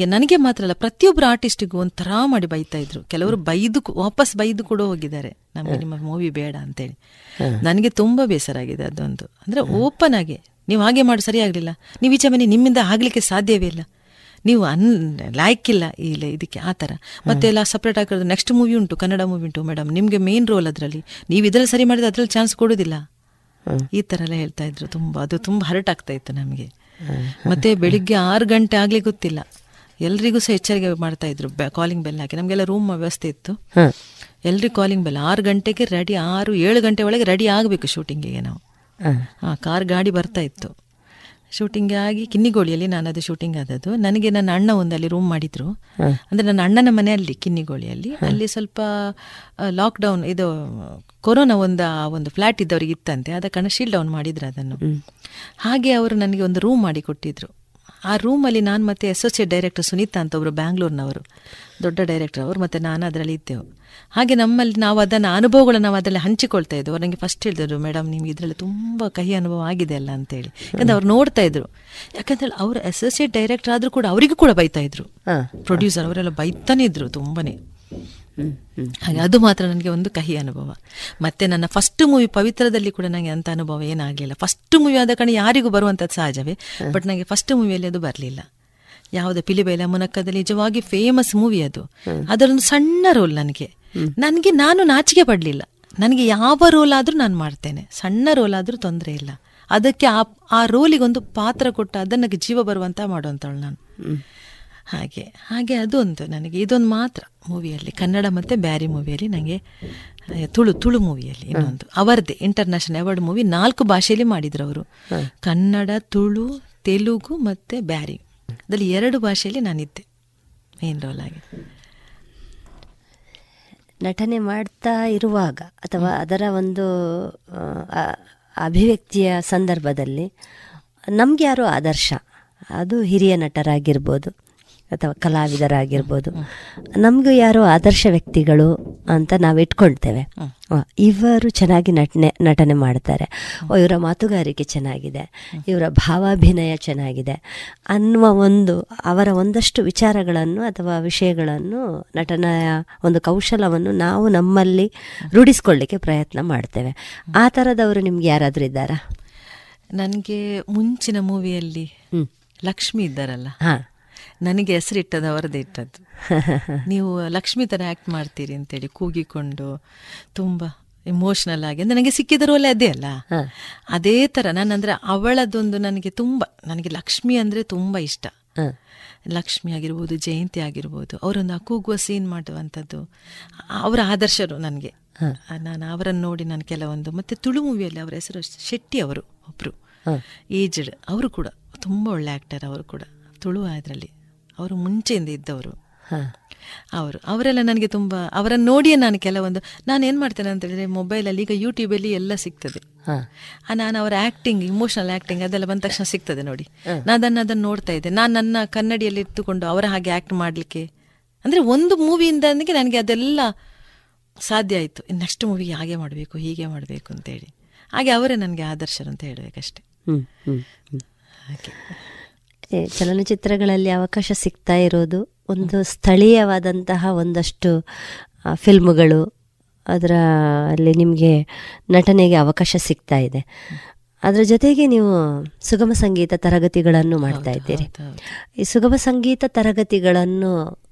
[SPEAKER 18] ನನಗೆ ಮಾತ್ರ ಅಲ್ಲ ಪ್ರತಿಯೊಬ್ಬರು ಆರ್ಟಿಸ್ಟಿಗೂ ಒಂಥರ ಮಾಡಿ ಬೈತಾ ಇದ್ರು. ಕೆಲವರು ಬೈದು ವಾಪಸ್ ಬೈದು ಕೂಡ ಹೋಗಿದ್ದಾರೆ. ನಮಗೆ ನಿಮ್ಮ ಮೂವಿ ಬೇಡ ಅಂತೇಳಿ. ನನಗೆ ತುಂಬಾ ಬೇಸರ ಆಗಿದೆ ಅದೊಂದು. ಅಂದ್ರೆ ಓಪನ್ ಆಗಿ ನೀವು ಹಾಗೆ ಮಾಡಿ ಸರಿ ಆಗಲಿಲ್ಲ ನೀವು ಈಚೆ ಮನೆ ನಿಮ್ಮಿಂದ ಆಗ್ಲಿಕ್ಕೆ ಸಾಧ್ಯವೇ ಇಲ್ಲ. ನೀವು ಅನ್ ಲಾಯ್ಕಿಲ್ಲ ಇಲ್ಲ ಇದಕ್ಕೆ ಆ ಥರ. ಮತ್ತೆ ಎಲ್ಲ ಸಪ್ರೇಟ್ ಆಗಿರೋದು ನೆಕ್ಸ್ಟ್ ಮೂವಿ ಉಂಟು ಕನ್ನಡ ಮೂವಿ ಉಂಟು ಮೇಡಮ್ ನಿಮಗೆ ಮೇನ್ ರೋಲ್ ಅದರಲ್ಲಿ. ನೀವು ಇದರಲ್ಲಿ ಸರಿ ಮಾಡಿದ್ರೆ ಅದರಲ್ಲಿ ಚಾನ್ಸ್ ಕೊಡೋದಿಲ್ಲ. ಈ ಥರ ಎಲ್ಲ ಹೇಳ್ತಾ ಇದ್ರು ತುಂಬ. ಅದು ತುಂಬ ಹರ್ಟ್ ಆಗ್ತಾ ಇತ್ತು ನಮಗೆ. ಮತ್ತೆ ಬೆಳಿಗ್ಗೆ ಆರು ಗಂಟೆ ಆಗಲಿ ಗೊತ್ತಿಲ್ಲ. ಎಲ್ರಿಗೂ ಸಹ ಎಚ್ಚರಿಕೆ ಮಾಡ್ತಾ ಇದ್ರು. ಕಾಲಿಂಗ್ ಬೆಲ್ ಹಾಕಿ. ನಮಗೆಲ್ಲ ರೂಮ್ ವ್ಯವಸ್ಥೆ ಇತ್ತು. ಎಲ್ರಿಗೂ ಕಾಲಿಂಗ್ ಬೆಲ್ ಆರು ಗಂಟೆಗೆ ರೆಡಿ ಆರು ಏಳು ಗಂಟೆ ಒಳಗೆ ರೆಡಿ ಆಗಬೇಕು ಶೂಟಿಂಗಿಗೆ ನಾವು. ಕಾರ್ ಗಾಡಿ ಬರ್ತಾ ಇತ್ತು. ಶೂಟಿಂಗ್ ಆಗಿ ಕಿನ್ನಿಗೋಳಿಯಲ್ಲಿ ನಾನು ಅದು ಶೂಟಿಂಗ್ ಆದದ್ದು. ನನಗೆ ನನ್ನ ಅಣ್ಣ ಒಂದಲ್ಲಿ ರೂಮ್ ಮಾಡಿದ್ರು. ಅಂದ್ರೆ ನನ್ನ ಅಣ್ಣನ ಮನೆಯಲ್ಲಿ ಕಿನ್ನಿಗೋಳಿಯಲ್ಲಿ. ಅಲ್ಲಿ ಸ್ವಲ್ಪ ಲಾಕ್ಡೌನ್ ಇದು ಕೊರೋನಾ ಒಂದು ಒಂದು ಫ್ಲಾಟ್ ಇದ್ದವರಿಗೆ ಇತ್ತಂತೆ. ಆದ ಕಾರಣ ಶೀಲ್ ಡೌನ್ ಮಾಡಿದ್ರು ಅದನ್ನು. ಹಾಗೆ ಅವರು ನನಗೆ ಒಂದು ರೂಮ್ ಮಾಡಿ ಕೊಟ್ಟಿದ್ರು ಆ ರೂಮಲ್ಲಿ ನಾನು ಮತ್ತೆ ಅಸೋಸಿಯೇಟ್ ಡೈರೆಕ್ಟರ್ ಸುನೀತಾ ಅಂತ ಒಬ್ರು ಬ್ಯಾಂಗ್ಳೂರ್ನವರು. ದೊಡ್ಡ ಡೈರೆಕ್ಟರ್ ಅವರು ಮತ್ತೆ ನಾನು ಅದರಲ್ಲಿ ಇದ್ದೆವು. ಹಾಗೆ ನಮ್ಮಲ್ಲಿ ನಾವು ಅದನ್ನು ಅನುಭವಗಳನ್ನ ನಾವು ಅದರಲ್ಲಿ ಹಂಚಿಕೊಳ್ತಾ ಇದ್ದೆವು. ನನಗೆ ಫಸ್ಟ್ ಹೇಳಿದ್ರು ಮೇಡಮ್ ನಿಮ್ಗೆ ಇದರಲ್ಲಿ ತುಂಬ ಕಹಿ ಅನುಭವ ಆಗಿದೆ ಅಲ್ಲ ಅಂತೇಳಿ. ಯಾಕಂದ್ರೆ ಅವ್ರು ನೋಡ್ತಾ ಇದ್ರು. ಯಾಕಂದ್ರೆ ಅವರು ಅಸೋಸಿಯೇಟ್ ಡೈರೆಕ್ಟರ್ ಆದ್ರೂ ಕೂಡ ಅವರಿಗೂ ಕೂಡ ಬೈತಾ ಇದ್ರು. ಪ್ರೊಡ್ಯೂಸರ್ ಅವರೆಲ್ಲ ಬೈತಾನೆ ಇದ್ರು ತುಂಬಾನೇ. ಹಾಗೆ ಅದು ಮಾತ್ರ ನನಗೆ ಒಂದು ಕಹಿ ಅನುಭವ. ಮತ್ತೆ ನನ್ನ ಫಸ್ಟ್ ಮೂವಿ ಪವಿತ್ರದಲ್ಲಿ ಕೂಡ ನನಗೆ ಅಂತ ಅನುಭವ ಏನಾಗಲಿಲ್ಲ. ಫಸ್ಟ್ ಮೂವಿ ಆದ ಕಾರಣ ಯಾರಿಗೂ ಬರುವಂಥದ್ದು ಸಹಜವೇ ಬಟ್ ನನಗೆ ಫಸ್ಟ್ ಮೂವಿಯಲ್ಲಿ ಅದು ಬರಲಿಲ್ಲ. ಯಾವುದೇ ಪಿಲಿಬೈಲ ಮುನಕ್ಕದಲ್ಲಿ ನಿಜವಾಗಿ ಫೇಮಸ್ ಮೂವಿ ಅದು. ಅದರೊಂದು ಸಣ್ಣ ರೋಲ್ ನನಗೆ. ನನಗೆ ನಾನು ನಾಚಿಕೆ ಪಡಲಿಲ್ಲ. ನನಗೆ ಯಾವ ರೋಲ್ ಆದರೂ ನಾನು ಮಾಡ್ತೇನೆ. ಸಣ್ಣ ರೋಲ್ ಆದರೂ ತೊಂದರೆ ಇಲ್ಲ. ಅದಕ್ಕೆ ಆ ಆ ರೋಲಿಗೊಂದು ಪಾತ್ರ ಕೊಟ್ಟು ಅದನ್ನಕ್ಕೆ ಜೀವ ಬರುವಂತ ಮಾಡುವಂಥವಳು ನಾನು. ಹಾಗೆ. ಹಾಗೆ ಅದೊಂದು ನನಗೆ ಇದೊಂದು ಮಾತ್ರ ಮೂವಿಯಲ್ಲಿ ಕನ್ನಡ ಮತ್ತು ಬ್ಯಾರಿ ಮೂವಿಯಲ್ಲಿ ನನಗೆ ತುಳು ತುಳು ಮೂವಿಯಲ್ಲಿ ಇನ್ನೊಂದು. ಅವರದೇ ಇಂಟರ್ನ್ಯಾಷನಲ್ ಅವಾರ್ಡ್ ಮೂವಿ ನಾಲ್ಕು ಭಾಷೆಯಲ್ಲಿ ಮಾಡಿದ್ರು ಅವರು. ಕನ್ನಡ ತುಳು ತೆಲುಗು ಮತ್ತು ಬ್ಯಾರಿ. ಅದರಲ್ಲಿ ಎರಡು ಭಾಷೆಯಲ್ಲಿ ನಾನಿದ್ದೆ ಮೇನ್ ರೋಲ್ ಆಗಿ.
[SPEAKER 17] ನಟನೆ ಮಾಡ್ತಾ ಇರುವಾಗ ಅಥವಾ ಅದರ ಒಂದು ಅಭಿವ್ಯಕ್ತಿಯ ಸಂದರ್ಭದಲ್ಲಿ ನಮ್ಗೆ ಯಾರು ಆದರ್ಶ ಅದು ಹಿರಿಯ ನಟರಾಗಿರ್ಬೋದು. ಅಥವಾ ಕಲಾವಿದರಾಗಿರ್ಬೋದು. ನಮಗೂ ಯಾರೋ ಆದರ್ಶ ವ್ಯಕ್ತಿಗಳು ಅಂತ ನಾವು ಇಟ್ಕೊಳ್ತೇವೆ. ಇವರು ಚೆನ್ನಾಗಿ ನಟನೆ ನಟನೆ ಮಾಡ್ತಾರೆ. ಓ ಇವರ ಮಾತುಗಾರಿಕೆ ಚೆನ್ನಾಗಿದೆ. ಇವರ ಭಾವಾಭಿನಯ ಚೆನ್ನಾಗಿದೆ ಅನ್ನುವ ಒಂದು ಅವರ ಒಂದಷ್ಟು ವಿಚಾರಗಳನ್ನು ಅಥವಾ ವಿಷಯಗಳನ್ನು ನಟನೆಯ ಒಂದು ಕೌಶಲವನ್ನು ನಾವು ನಮ್ಮಲ್ಲಿ ರೂಢಿಸ್ಕೊಳ್ಳಿಕ್ಕೆ ಪ್ರಯತ್ನ ಮಾಡ್ತೇವೆ. ಆ ಥರದವರು ನಿಮ್ಗೆ ಯಾರಾದರೂ ಇದ್ದಾರಾ?
[SPEAKER 18] ನನಗೆ ಮುಂಚಿನ ಮೂವಿಯಲ್ಲಿ ಲಕ್ಷ್ಮಿ ಇದ್ದಾರಲ್ಲ.
[SPEAKER 17] ಹಾ.
[SPEAKER 18] ನನಗೆ ಹೆಸರಿಟ್ಟದ್ದು ಅವರದೇ ಇಟ್ಟದ್ದು. ನೀವು ಲಕ್ಷ್ಮಿ ಥರ ಆ್ಯಕ್ಟ್ ಮಾಡ್ತೀರಿ ಅಂತೇಳಿ ಕೂಗಿಕೊಂಡು ತುಂಬ ಇಮೋಷ್ನಲ್ ಆಗಿ ಅಂದರೆ ನನಗೆ ಸಿಕ್ಕಿದ ರೋಲ್ ಅದೇ ಅಲ್ಲ. ಅದೇ ಥರ ನಾನು ಅಂದರೆ ಅವಳದೊಂದು ನನಗೆ ತುಂಬ ನನಗೆ ಲಕ್ಷ್ಮಿ ಅಂದರೆ ತುಂಬ ಇಷ್ಟ. ಲಕ್ಷ್ಮಿ ಆಗಿರ್ಬೋದು ಜಯಂತಿ ಆಗಿರ್ಬೋದು ಅವರೊಂದು ಆ ಕೂಗುವ ಸೀನ್ ಮಾಡುವಂಥದ್ದು ಅವರ ಆದರ್ಶರು ನನಗೆ. ನಾನು ಅವರನ್ನು ನೋಡಿ ನಾನು ಕೆಲವೊಂದು ಮತ್ತೆ ತುಳು ಮೂವಿಯಲ್ಲಿ ಅವರ ಹೆಸರು ಶೆಟ್ಟಿ ಅವರು ಒಬ್ಬರು ಏಜ್ಡ್ ಅವರು ಕೂಡ ತುಂಬ ಒಳ್ಳೆ ಆ್ಯಕ್ಟರ್ ಅವರು ಕೂಡ ತುಳು ಅದರಲ್ಲಿ ಅವರು ಮುಂಚೆಯಿಂದ ಇದ್ದವರು. ಅವರು ಅವರೆಲ್ಲ ನನಗೆ ತುಂಬ ಅವರನ್ನು ನೋಡಿಯೇ ನಾನು ಕೆಲವೊಂದು ನಾನು ಏನು ಮಾಡ್ತೇನೆ ಅಂತ ಹೇಳಿದ್ರೆ ಮೊಬೈಲಲ್ಲಿ ಈಗ ಯೂಟ್ಯೂಬಲ್ಲಿ ಎಲ್ಲ ಸಿಗ್ತದೆ. ನಾನು ಅವರ ಆ್ಯಕ್ಟಿಂಗ್ ಇಮೋಷನಲ್ ಆ್ಯಕ್ಟಿಂಗ್ ಅದೆಲ್ಲ ಬಂದ ತಕ್ಷಣ ಸಿಗ್ತದೆ ನೋಡಿ. ನಾನು ಅದನ್ನು ಅದನ್ನು ನೋಡ್ತಾ ಇದ್ದೆ. ನಾನು ನನ್ನ ಕನ್ನಡಿಯಲ್ಲಿ ಇಟ್ಟುಕೊಂಡು ಅವರ ಹಾಗೆ ಆ್ಯಕ್ಟ್ ಮಾಡಲಿಕ್ಕೆ ಅಂದರೆ ಒಂದು ಮೂವಿಯಿಂದ ನನಗೆ ಅದೆಲ್ಲ ಸಾಧ್ಯ ಆಯಿತು. ನೆಕ್ಸ್ಟ್ ಮೂವಿ ಹಾಗೆ ಮಾಡಬೇಕು ಹೀಗೆ ಮಾಡಬೇಕು ಅಂತೇಳಿ. ಹಾಗೆ ಅವರೇ ನನಗೆ ಆದರ್ಶರು ಅಂತ ಹೇಳಬೇಕಷ್ಟೆ.
[SPEAKER 17] ಏ, ಚಲನಚಿತ್ರಗಳಲ್ಲಿ ಅವಕಾಶ ಸಿಗ್ತಾ ಇರೋದು ಒಂದು ಸ್ಥಳೀಯವಾದಂತಹ ಒಂದಷ್ಟು ಫಿಲ್ಮ್ಗಳು ಅದರ ಅಲ್ಲಿ ನಿಮಗೆ ನಟನೆಗೆ ಅವಕಾಶ ಸಿಗ್ತಾ ಇದೆ. ಅದರ ಜೊತೆಗೆ ನೀವು ಸುಗಮ ಸಂಗೀತ ತರಗತಿಗಳನ್ನು ಮಾಡ್ತಾ ಇದ್ದೀರಿ. ಈ ಸುಗಮ ಸಂಗೀತ ತರಗತಿಗಳನ್ನು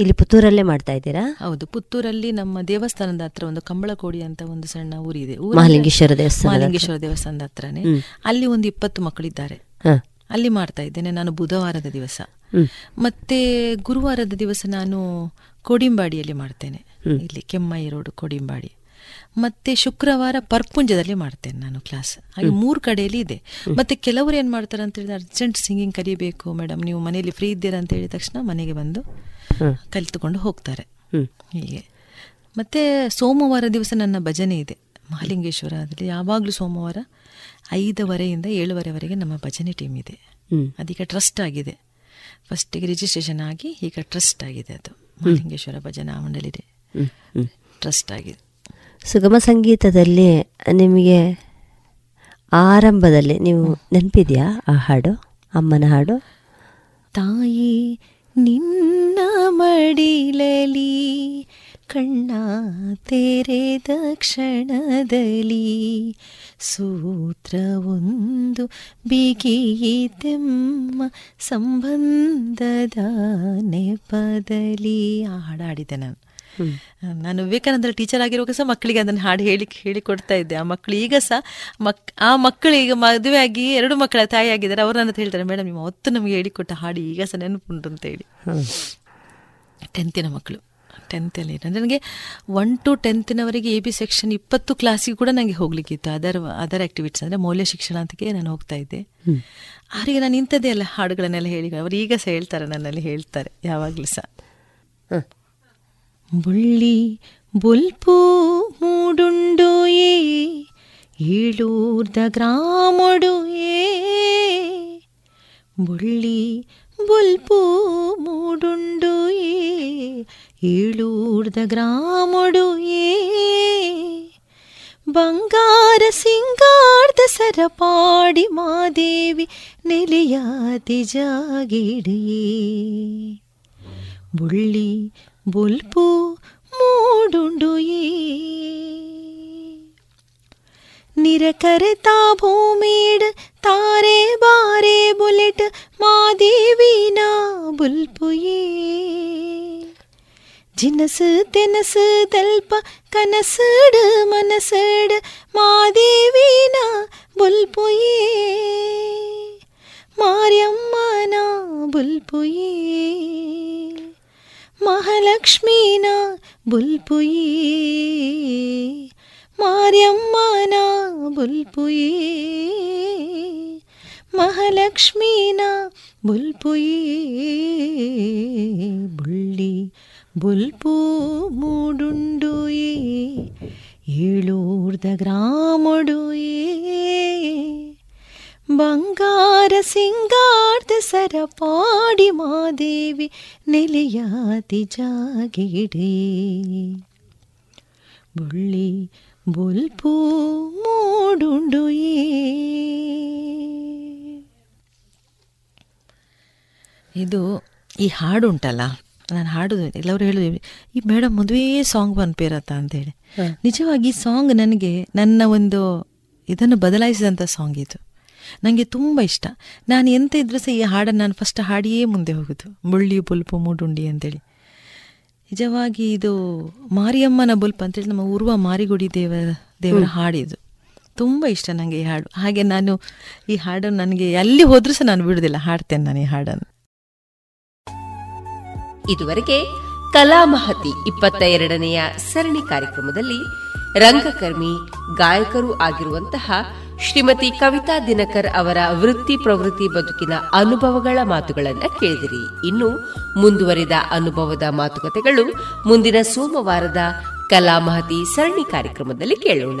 [SPEAKER 17] ಇಲ್ಲಿ ಪುತ್ತೂರಲ್ಲೇ ಮಾಡ್ತಾ ಇದ್ದೀರಾ?
[SPEAKER 18] ಹೌದು ಪುತ್ತೂರಲ್ಲಿ ನಮ್ಮ ದೇವಸ್ಥಾನದ ಹತ್ರ ಒಂದು ಕಂಬಳಕೋಡಿ ಅಂತ ಒಂದು ಸಣ್ಣ ಊರಿದೆ.
[SPEAKER 17] ಮಹಾಲಿಂಗೇಶ್ವರ ದೇವಸ್ಥಾನ.
[SPEAKER 18] ಮಹಾಲಿಂಗೇಶ್ವರ ದೇವಸ್ಥಾನದ ಹತ್ರನೇ. ಅಲ್ಲಿ ಒಂದು ಇಪ್ಪತ್ತು ಮಕ್ಕಳಿದ್ದಾರೆ. ಅಲ್ಲಿ ಮಾಡ್ತಾ ಇದ್ದೇನೆ ನಾನು ಬುಧವಾರದ ದಿವಸ. ಮತ್ತೆ ಗುರುವಾರದ ದಿವಸ ನಾನು ಕೋಡಿಂಬಾಡಿಯಲ್ಲಿ ಮಾಡ್ತೇನೆ. ಇಲ್ಲಿ ಕೆಮ್ಮೈ ರೋಡ್ ಕೋಡಿಂಬಾಡಿ. ಮತ್ತೆ ಶುಕ್ರವಾರ ಪರ್ಪುಂಜದಲ್ಲಿ ಮಾಡ್ತೇನೆ ನಾನು ಕ್ಲಾಸ್ ಹಾಗೆ ಮೂರು ಕಡೆಯಲ್ಲಿ ಇದೆ. ಮತ್ತೆ ಕೆಲವರು ಏನ್ ಮಾಡ್ತಾರೆ ಅಂತ ಹೇಳಿದ್ರೆ ಅರ್ಜೆಂಟ್ ಸಿಂಗಿಂಗ್ ಕಲಿಬೇಕು ಮೇಡಮ್ ನೀವು ಮನೆಯಲ್ಲಿ ಫ್ರೀ ಇದ್ದೀರಾ ಅಂತ ಹೇಳಿದ ತಕ್ಷಣ ಮನೆಗೆ ಬಂದು ಕಲಿತುಕೊಂಡು ಹೋಗ್ತಾರೆ. ಹೀಗೆ. ಮತ್ತೆ ಸೋಮವಾರ ದಿವಸ ನನ್ನ ಭಜನೆ ಇದೆ. ಮಹಾಲಿಂಗೇಶ್ವರದಲ್ಲಿ ಯಾವಾಗಲೂ ಸೋಮವಾರ ಐದುವರೆಯಿಂದ ಏಳುವರೆವರೆಗೆ ನಮ್ಮ ಭಜನೆ ಟೀಮ್ ಇದೆ. ಅದೀಗ ಟ್ರಸ್ಟ್ ಆಗಿದೆ. ಫಸ್ಟಿಗೆ ರಿಜಿಸ್ಟ್ರೇಷನ್ ಆಗಿ ಈಗ ಟ್ರಸ್ಟ್ ಆಗಿದೆ ಅದು. ಮಹಾಲಿಂಗೇಶ್ವರ ಭಜನಾ ಮಂಡಳಿ. ಟ್ರಸ್ಟ್ ಆಗಿದೆ.
[SPEAKER 17] ಸುಗಮ ಸಂಗೀತದಲ್ಲಿ ನಿಮಗೆ ಆರಂಭದಲ್ಲಿ ನೀವು ನೆನಪಿದೆಯಾ? ಆ ಹಾಡು ಅಮ್ಮನ ಹಾಡು?
[SPEAKER 16] ತಾಯಿ ನಿನ್ನ ಮಡಿಲಲಿ ಕಣ್ಣ ತೆರೆದ ಕ್ಷಣದಲ್ಲಿ ಸೂತ್ರವೊಂದು ಬಿಗಿಯಿತೆಮ್ಮ ಸಂಬಂಧದ ನೆಪದಲ್ಲಿ.
[SPEAKER 18] ಆ ಹಾಡು ಹಾಡಿದ್ದೆ ನಾನು. ನಾನು ವಿವೇಕಾನಂದರ ಟೀಚರ್ ಆಗಿರುವಾಗ ಸಹ ಮಕ್ಕಳಿಗೆ ಅದನ್ನು ಹಾಡು ಹೇಳಿ ಹೇಳಿಕೊಡ್ತಾ ಇದ್ದೆ. ಆ ಮಕ್ಕಳು ಈಗ ಸಹ ಮಕ್ ಆ ಮಕ್ಕಳು ಈಗ ಮದುವೆ ಆಗಿ ಎರಡು ಮಕ್ಕಳ ತಾಯಿ ಆಗಿದ್ದಾರೆ. ಅವರು ನನ್ನ ಹೇಳ್ತಾರೆ ಮೇಡಮ್ ನಿಮ್ಮ ಹೊತ್ತು ನಮಗೆ ಹೇಳಿಕೊಟ್ಟ ಹಾಡು ಈಗ ಸಹ ನೆನಪುಂಟು ಅಂತ ಹೇಳಿ. ಟೆಂತಿನ ಮಕ್ಕಳು. ಟೆಂತಲ್ಲಿ ಅಂದರೆ ನನಗೆ ಒನ್ ಟು ಟೆಂತಿನವರೆಗೆ ಎ ಬಿ ಸೆಕ್ಷನ್ ಇಪ್ಪತ್ತು ಕ್ಲಾಸಿಗೆ ಕೂಡ ನನಗೆ ಹೋಗ್ಲಿಕ್ಕಿತ್ತು. ಅದರ್ ಅದರ್ ಆಕ್ಟಿವಿಟೀಸ್ ಅಂದರೆ ಮೌಲ್ಯ ಶಿಕ್ಷಣ ಅಂತಕ್ಕೆ ನಾನು ಹೋಗ್ತಾ ಇದ್ದೆ. ಅವರಿಗೆ ನಾನು ಇಂಥದ್ದೇ ಎಲ್ಲ ಹಾಡುಗಳನ್ನೆಲ್ಲ ಹೇಳಿ ಅವ್ರು ಈಗ ಸಹ ಹೇಳ್ತಾರೆ ನನ್ನಲ್ಲಿ ಹೇಳ್ತಾರೆ ಯಾವಾಗಲೂ ಸಹ.
[SPEAKER 16] ಬುಳ್ಳಿ ಬೊಲ್ಪು ಮೂಡುಂಡು ಏ ಏಳೂರ್ದ ಗ್ರಾಮಡು ಏ
[SPEAKER 18] ಬುಳ್ಳಿ ಬುಲ್ಪು ಮೂಡುಂಡು ಏ ಏಳೂರ್ದ ಗ್ರಾಮೊಡು ಏ ಬಂಗಾರ ಸಿಂಗಾರ್ದ ಸರಪಾಡಿ ಮಾದೇವಿ ನೆಲೆಯಾತಿ ಜಾಗಿಡಿಯೇ ಬುಳ್ಳಿ ಬುಲ್ಪು निरकर्ता भूमिड् तारे बारे बुलट् मा देवीना बुल्पुये। जनसु तेनसु दल्प कनसड् मनसड् मा देवीना बुल्पुये। मारम्माना बुल्पुये। महालक्ष्मीणा बुल्पुयि। ಮಾರ್ಯಮ್ಮನ ಬುಲ್ಪುಯೇ ಮಹಾಲಕ್ಷ್ಮೀನ ಬುಲ್ಪುಯೇ ಬುಳ್ಳಿ ಬುಲ್ಪು ಮೂಡುಂಡುಯೇ ಏಳೂರ್ದ ಗ್ರಾಮೊಡುಯೇ ಬಂಗಾರ ಸಿಂಗಾರ್ದ ಸರಪಾಡಿ ಮಾದೇವಿ ನೆಲೆಯಾತಿ ಜಾಗಿಡೇ ಬುಳ್ಳಿ ಬುಲ್ಪು ಮೂಡುಂಡುಯೇ ಇದು ಈ ಹಾಡು ಉಂಟಲ್ಲ ನಾನು ಹಾಡುದು ಎಲ್ಲರೂ ಹೇಳಿದ್ವಿ ಈ ಮೇಡಮ್ ಮದುವೆ ಸಾಂಗ್ ಬಂದ್ಪೇರತ್ತ ಅಂತೇಳಿ. ನಿಜವಾಗಿ ಈ ಸಾಂಗ್ ನನಗೆ ನನ್ನ ಒಂದು ಇದನ್ನು ಬದಲಾಯಿಸಿದಂಥ ಸಾಂಗ್ ಇದು. ನನಗೆ ತುಂಬ ಇಷ್ಟ. ನಾನು ಎಂತ ಇದ್ರೂ ಸಹ ಈ ಹಾಡನ್ನು ನಾನು ಫಸ್ಟ್ ಹಾಡಿಯೇ ಮುಂದೆ ಹೋಗುದು. ಮುಳ್ಳಿ ಪುಲ್ಪು ಮೂಡುಂಡಿ ಅಂತೇಳಿ. ನಿಜವಾಗಿ ಇದು ಮಾರಿಯಮ್ಮನ ಬುಲ್ಪ್ ಅಂತೇಳಿ ನಮ್ಮ ಉರ್ವ ಮಾರಿಗುಡಿ ದೇವ ದೇವರ ಹಾಡಿದು ತುಂಬ ಇಷ್ಟ ನನಗೆ ಈ ಹಾಡು. ಹಾಗೆ ನಾನು ಈ ಹಾಡನ್ನು ನನಗೆ ಎಲ್ಲಿ ಹೋದ್ರೂ ಸಹ ನಾನು ಬಿಡುದಿಲ್ಲ. ಹಾಡ್ತೇನೆ ನಾನು ಈ ಹಾಡನ್ನು.
[SPEAKER 19] ಇದುವರೆಗೆ ಕಲಾಮಹತಿ ಇಪ್ಪತ್ತ ಎರಡನೆಯ ಸರಣಿ ಕಾರ್ಯಕ್ರಮದಲ್ಲಿ ರಂಗಕರ್ಮಿ ಗಾಯಕರು ಆಗಿರುವಂತಹ ಶ್ರೀಮತಿ ಕವಿತಾ ದಿನಕರ್ ಅವರ ವೃತ್ತಿ ಪ್ರವೃತ್ತಿ ಬದುಕಿನ ಅನುಭವಗಳ ಮಾತುಗಳನ್ನ ಕೇಳಿದಿರಿ. ಇನ್ನು ಮುಂದುವರಿದ ಅನುಭವದ ಮಾತುಕತೆಗಳು ಮುಂದಿನ ಸೋಮವಾರದ ಕಲಾಮಹತಿ ಸರಣಿ ಕಾರ್ಯಕ್ರಮದಲ್ಲಿ ಕೇಳೋಣ.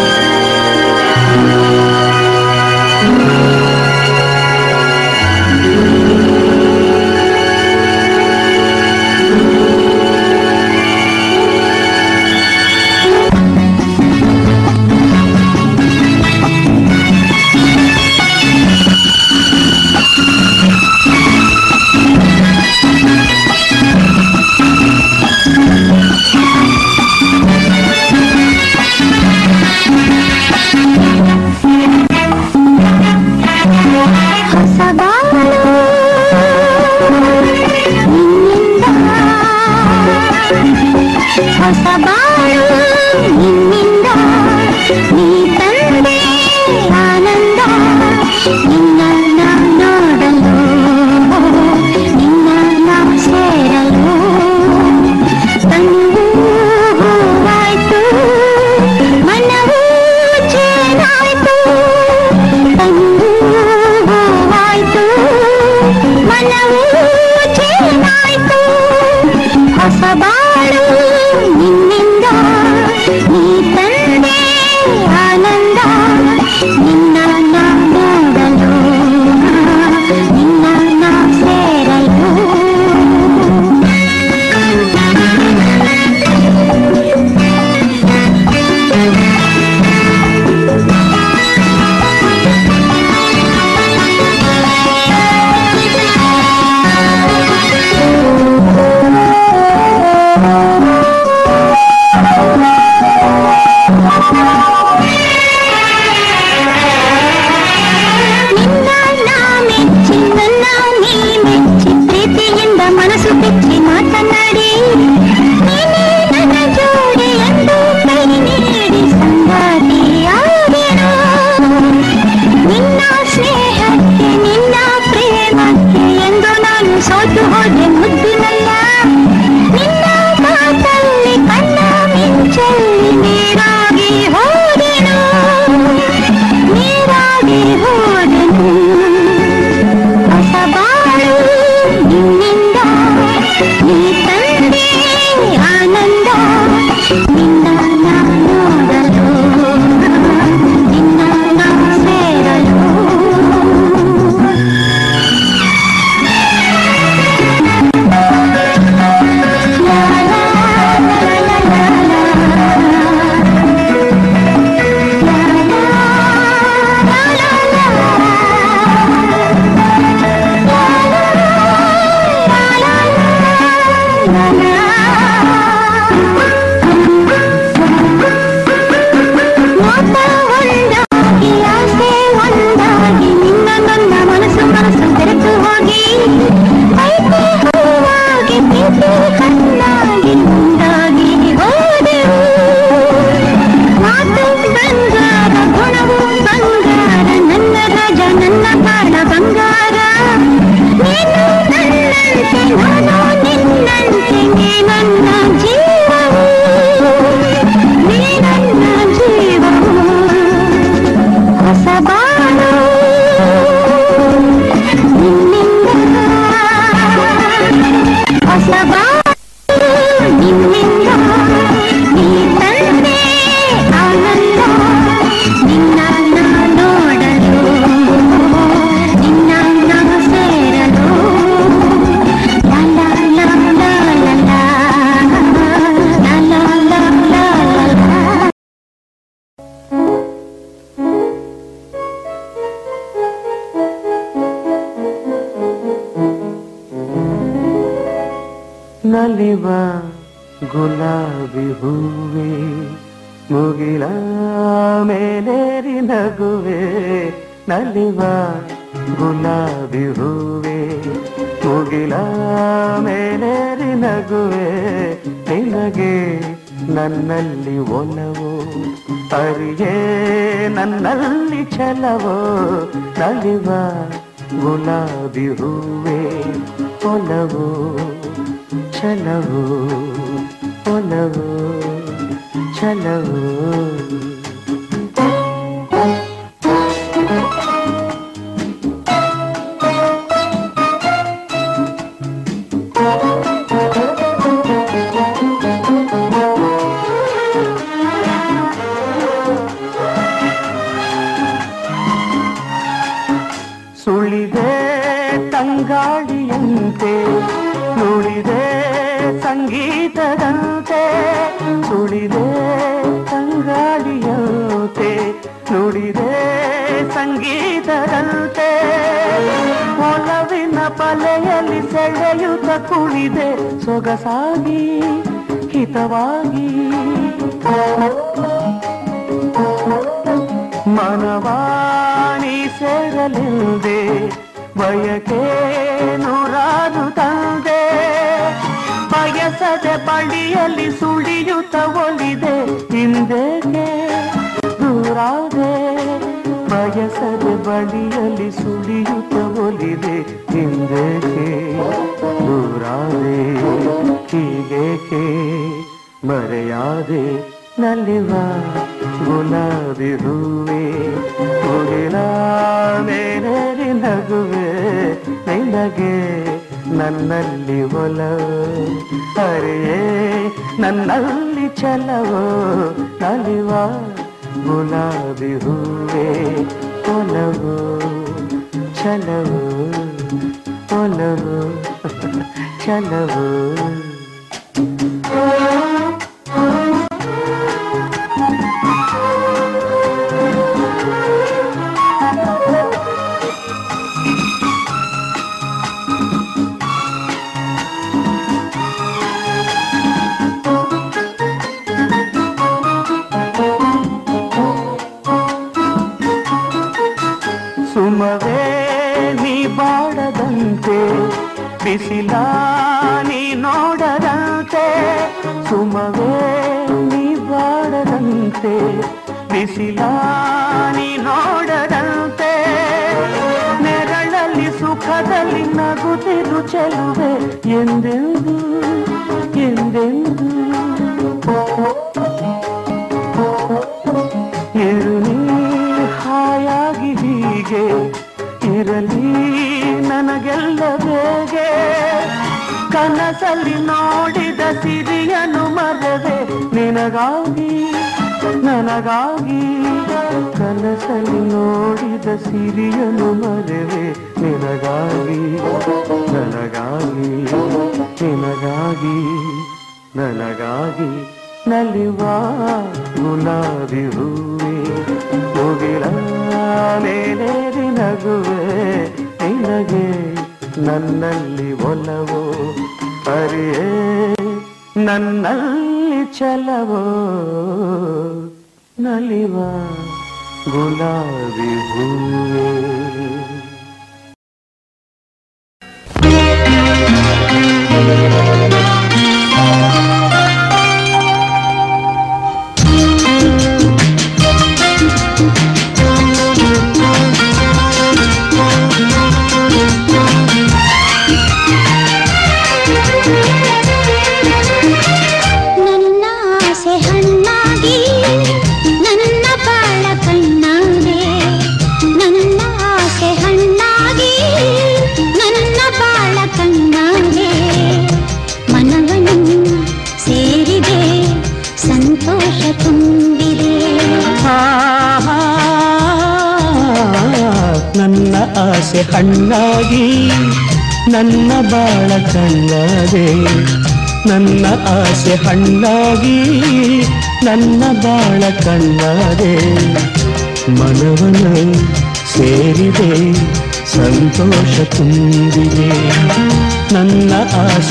[SPEAKER 20] Bye
[SPEAKER 21] bye.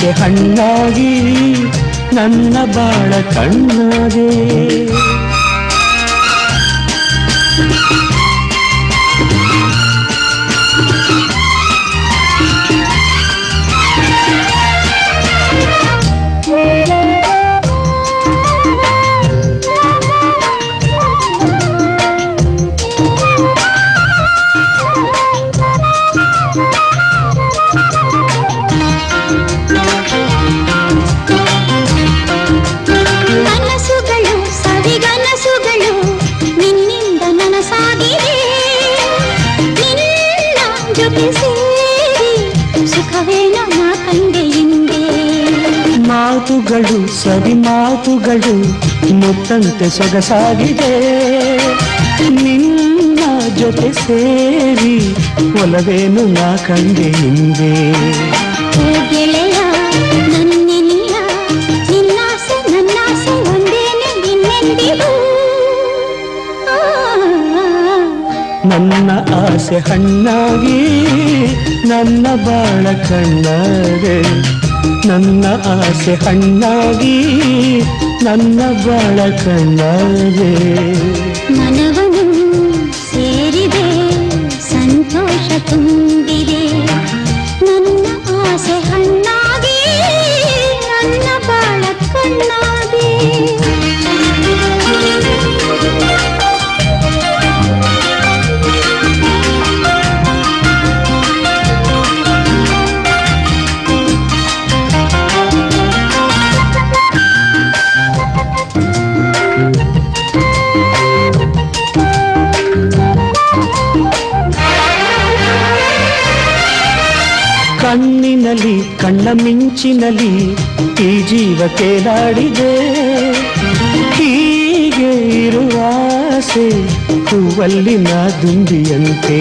[SPEAKER 21] ಆಸೆ ಹಣ್ಣಾಗಿ ನನ್ನ ಬಾಳ
[SPEAKER 19] ಕಣ್ಣಾದೆ ಕಂತೆ ಸೊಗಸಾಗಿದೆ. ನಿನ್ನ ಜೊತೆ ಸೇರಿ ಒಲವೇನು ನಾ ಕಂಡೆ ಹಿಂದೆ ನನ್ನ ಆಸೆ ಹಣ್ಣಾಗಿ ನನ್ನ ಬಾಳ ಕಣ್ಣಾರೆ. ನನ್ನ ಆಸೆ ಹಣ್ಣಾಗಿ, ನನ್ನ ಬಾಳ ಕಣ್ಣಾಗಿ
[SPEAKER 22] ಮನವನು ಸೇರಿದೆ, ಸಂತೋಷ ತುಂಬಿದೆ. ನನ್ನ ಆಸೆ ಹಣ್ಣಾಗಿ, ನನ್ನ ಬಾಳ ಕಣ್ಣಾಗಿ
[SPEAKER 19] ಮಿಂಚಿನಲ್ಲಿ ಈ ಜೀವ ನಾಡಿದೆ ಹೀಗೆ ಇರುವಾಸೆ ಹೂವಲ್ಲಿನ ದುಂಬಿಯಂತೆ.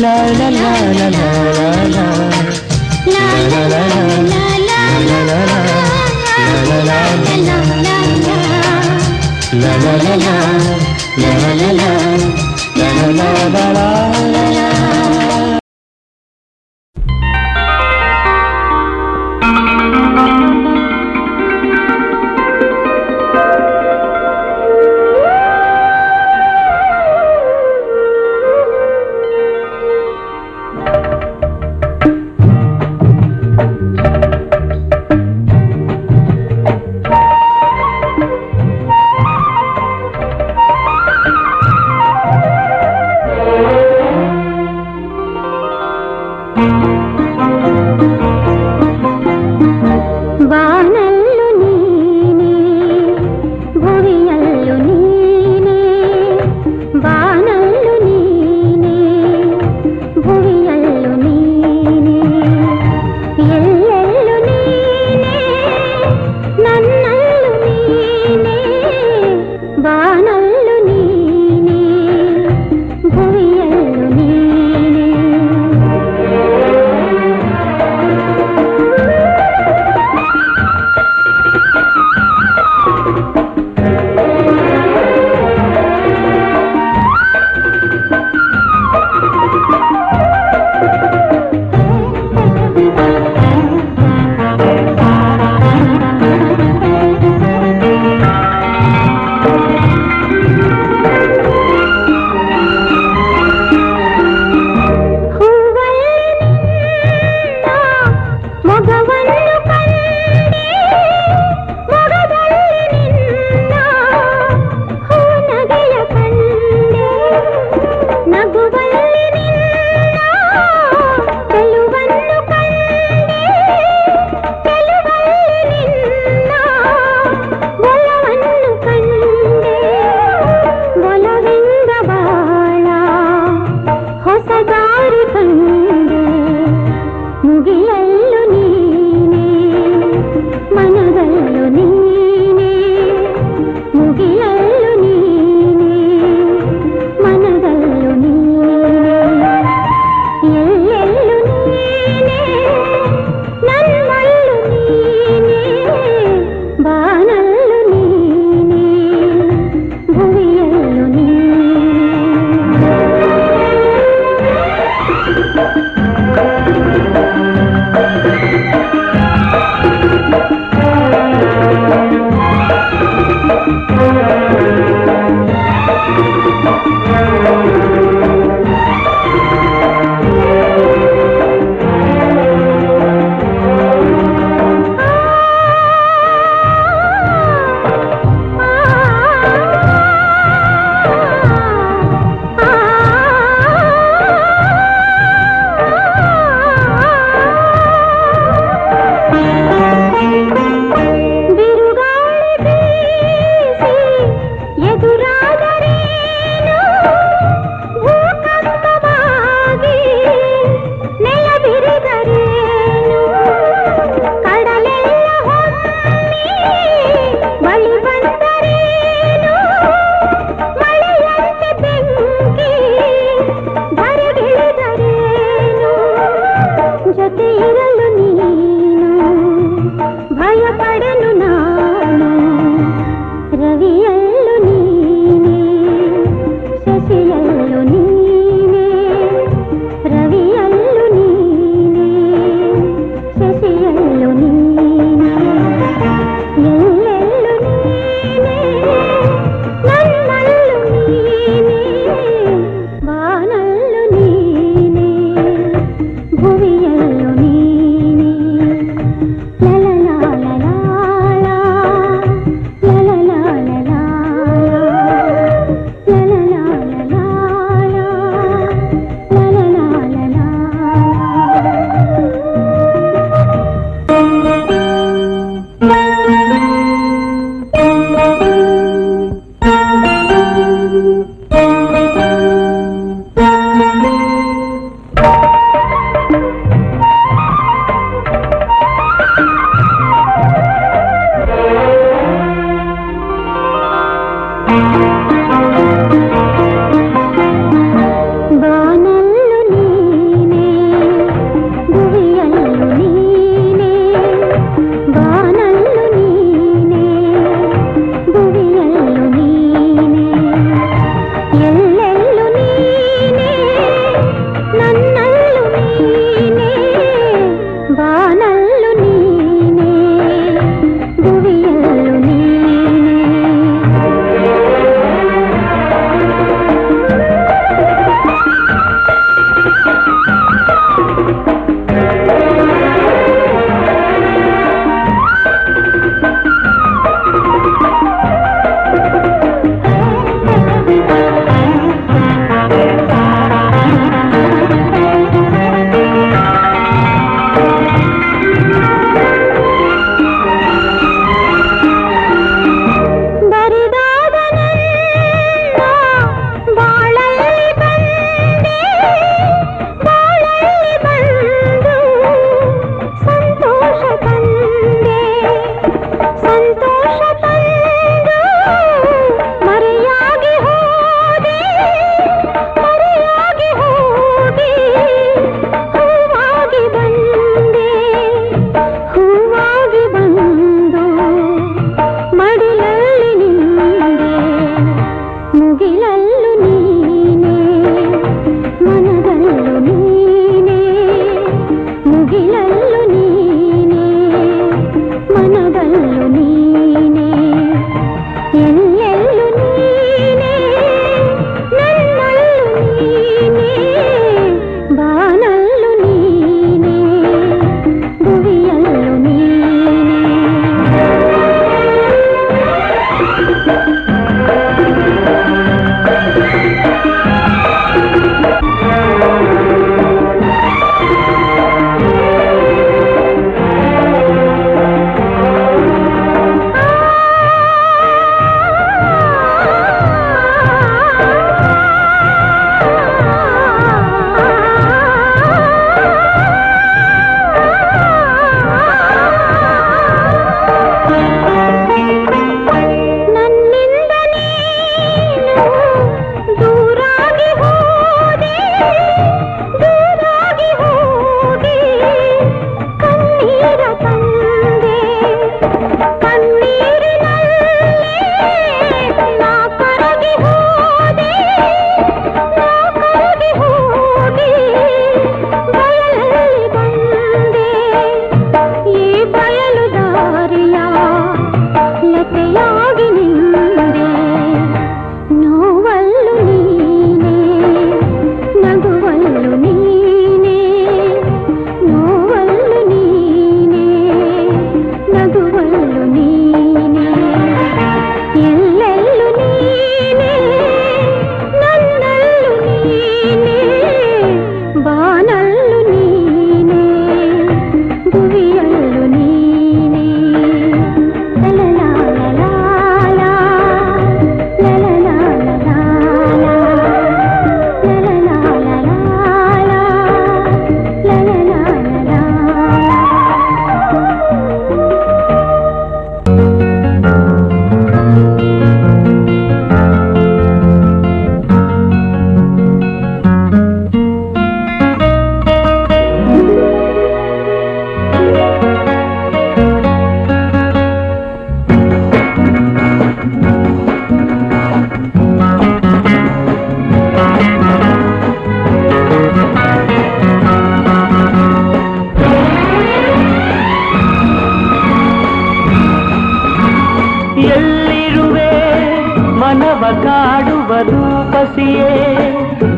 [SPEAKER 22] la la la
[SPEAKER 20] la la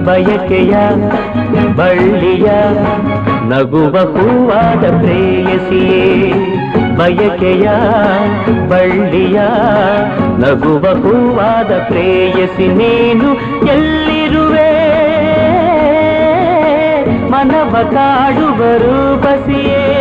[SPEAKER 20] ಬಯಕೆಯ ಬಳ್ಳಿಯ ನಗುವ ಹೂವಾದ ಪ್ರೇಯಸಿಯೇ. ಬಯಕೆಯ ಬಳ್ಳಿಯ ನಗುವ ಹೂವಾದ ಪ್ರೇಯಸಿ ನೀನು ಎಲ್ಲಿರುವೆ? ಮನವ ಕಾಡುವ ರೂಪಸಿಯೇ.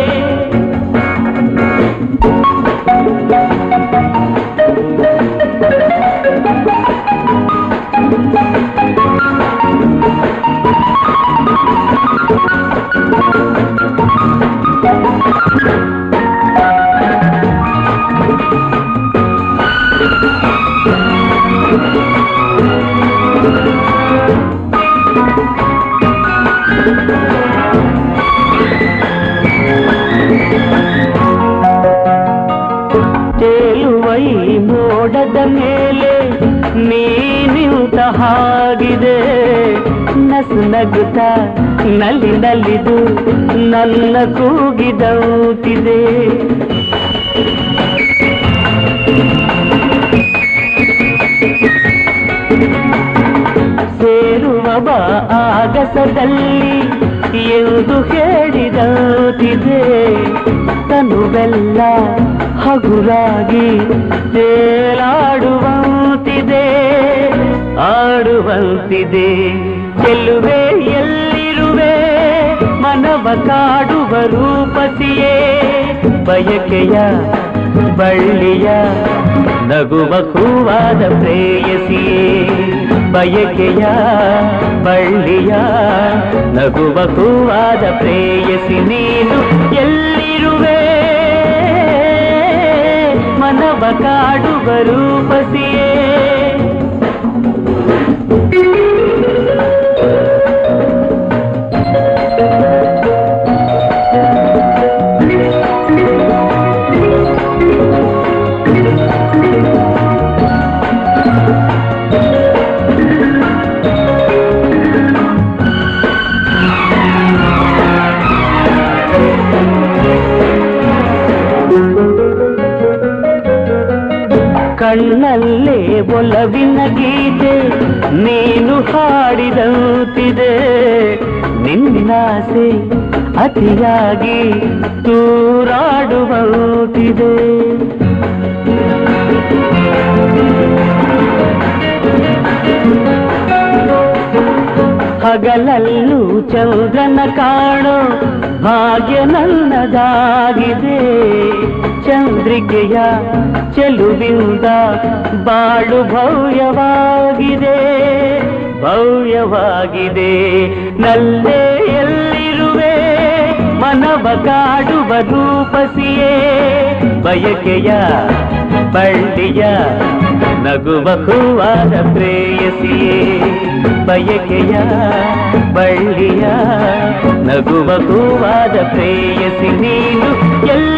[SPEAKER 20] ನೀನಿಂತ ಹಾಗಿದೆ. ನಸು ನಗುತ್ತ ನಲ್ಲಿ ನಲಿದು ನನ್ನ ಕೂಗಿದೌತಿದೆ ಸೇರುವ ಆಗಸದಲ್ಲಿ ಎಂದು ಹೇಳಿದೌತಿದೆ ತನುವೆಲ್ಲ ಹಗುರಾಗಿ ತೇಲಾಡುವಂತಿದೆ. ಆಡುವಂತಿದೆ. ಗೆಲ್ಲುವೆ ಎಲ್ಲಿರುವೆ? ಮನವ ಕಾಡುವ ರೂಪತಿಯೇ. ಬಯಕೆಯ, ಬಳ್ಳಿಯ, ನಗುವ ಹೂವಾದ ಪ್ರೇಯಸಿಯೇ. ಬಯಕೆಯ, ಬಳ್ಳಿಯ, ನಗುವ ಹೂವಾದ ಪ್ರೇಯಸಿ. ನೀನು ಎಲ್ಲಿರುವೆ? ಮನವ ಕಾಡುವ ರೂಪಸಿಯೇ. ಒಲವಿನ ಗೀತೆ ನೀನು ಹಾಡಿದಂತಿದೆ. ನಿನ್ನಾಸೆ ಅತಿಯಾಗಿ ತೂರಾಡುವಂತಿದೆ. ಹಗಲಲ್ಲೂ ಚಂದ್ರನ ಕಾಣೋ ಭಾಗ್ಯ ನನ್ನದಾಗಿದೆ. ಚಂದ್ರಿಕೆಯ ಚೆಲುವಿಂದ ಬಾಳು ಭವ್ಯವಾಗಿದೆ ಭವ್ಯವಾಗಿದೆ. ನಲ್ಲೇ ಎಲ್ಲಿರುವೆ ಮನವ ಕಾಡುವ ರೂಪಸಿಯೇ ಬಯಕೆಯ ಬಳ್ಳಿಯ ನಗುವ ಹೂವಾದ ಪ್ರೇಯಸಿಯೇ. ಬಯಕೆಯ ಬಳ್ಳಿಯ ನಗುವ ಹೂವಾದ ಪ್ರೇಯಸಿ, ನೀನು ಎಲ್ಲಿರುವೆ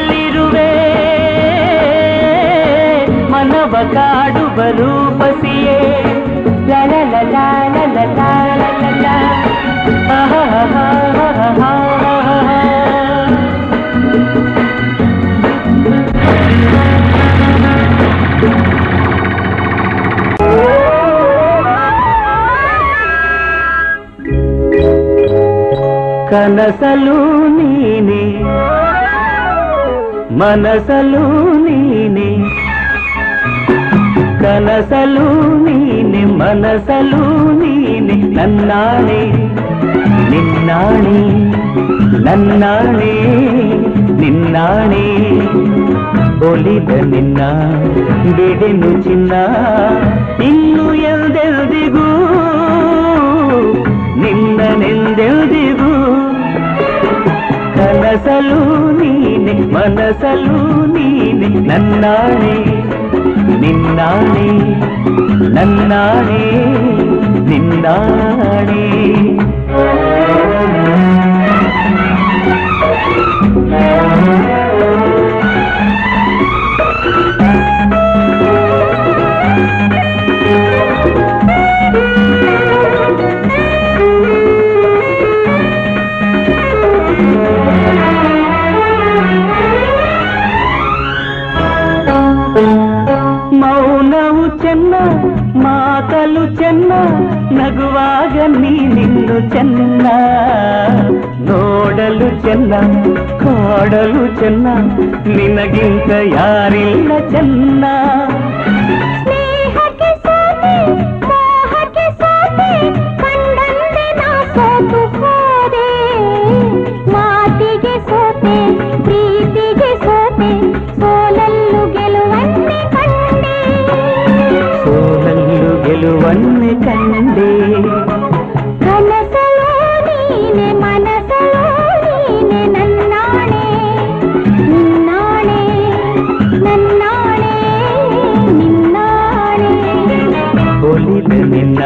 [SPEAKER 20] ಕಾಡುವ ರೂಪಸಿಯೇ ಲಲ ಲಲ ಲಲ ಲಲ ಲಲ ಕನಸಲು ನೀನೆ ಮನಸಲು ನೀನೆ ಕನಸಲು ನೀನೆ ಮನಸಲು ನೀನೆ ನನ್ನಾಣೆ ನಿನ್ನಾಣೆ ನನ್ನಾಣೆ ನಿನ್ನಾಣೆ ಒಲಿದ ನಿನ್ನ ಬಿಡೆನು ಚಿನ್ನ ಇನ್ನು ಎಲ್ದೆಲ್ದಿಗೂ ನಿನ್ನನೆಂದೆಲ್ದಿಗೂ ಕನಸಲು ನೀನೆ ಮನಸಲು ನೀನೆ ನನ್ನಾಣೆ ನಿನ್ನಾಣೆ ನನ್ನಾಣೆ ನಿನ್ನಾಣೆ ನೀನಿನ್ನು ಚೆನ್ನ ನೋಡಲು ಚೆನ್ನ ಕಾಡಲು ಚೆನ್ನ ನಿನಗಿಂತ ಯಾರಿಲ್ಲ ಚೆನ್ನ.
[SPEAKER 22] ಸ್ನೇಹಕ್ಕೆ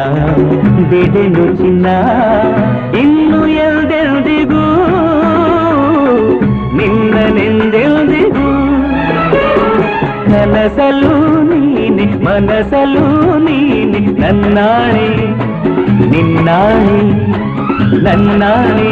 [SPEAKER 20] ನಿನ್ನ ಬಿಡೆನು ಚಿನ್ನ ಇನ್ನು ಎಲ್ದೆಲ್ದಿಗೂ ನಿನ್ನನೆಂದೆಲ್ದಿಗೂ ಕನಸಲು ನೀನೆ ಮನಸಲು ನೀನೆ ನನ್ನಾಣೆ ನಿನ್ನಾಣೆ ನನ್ನಾಣೆ ನಿನ್ನಾಣೆ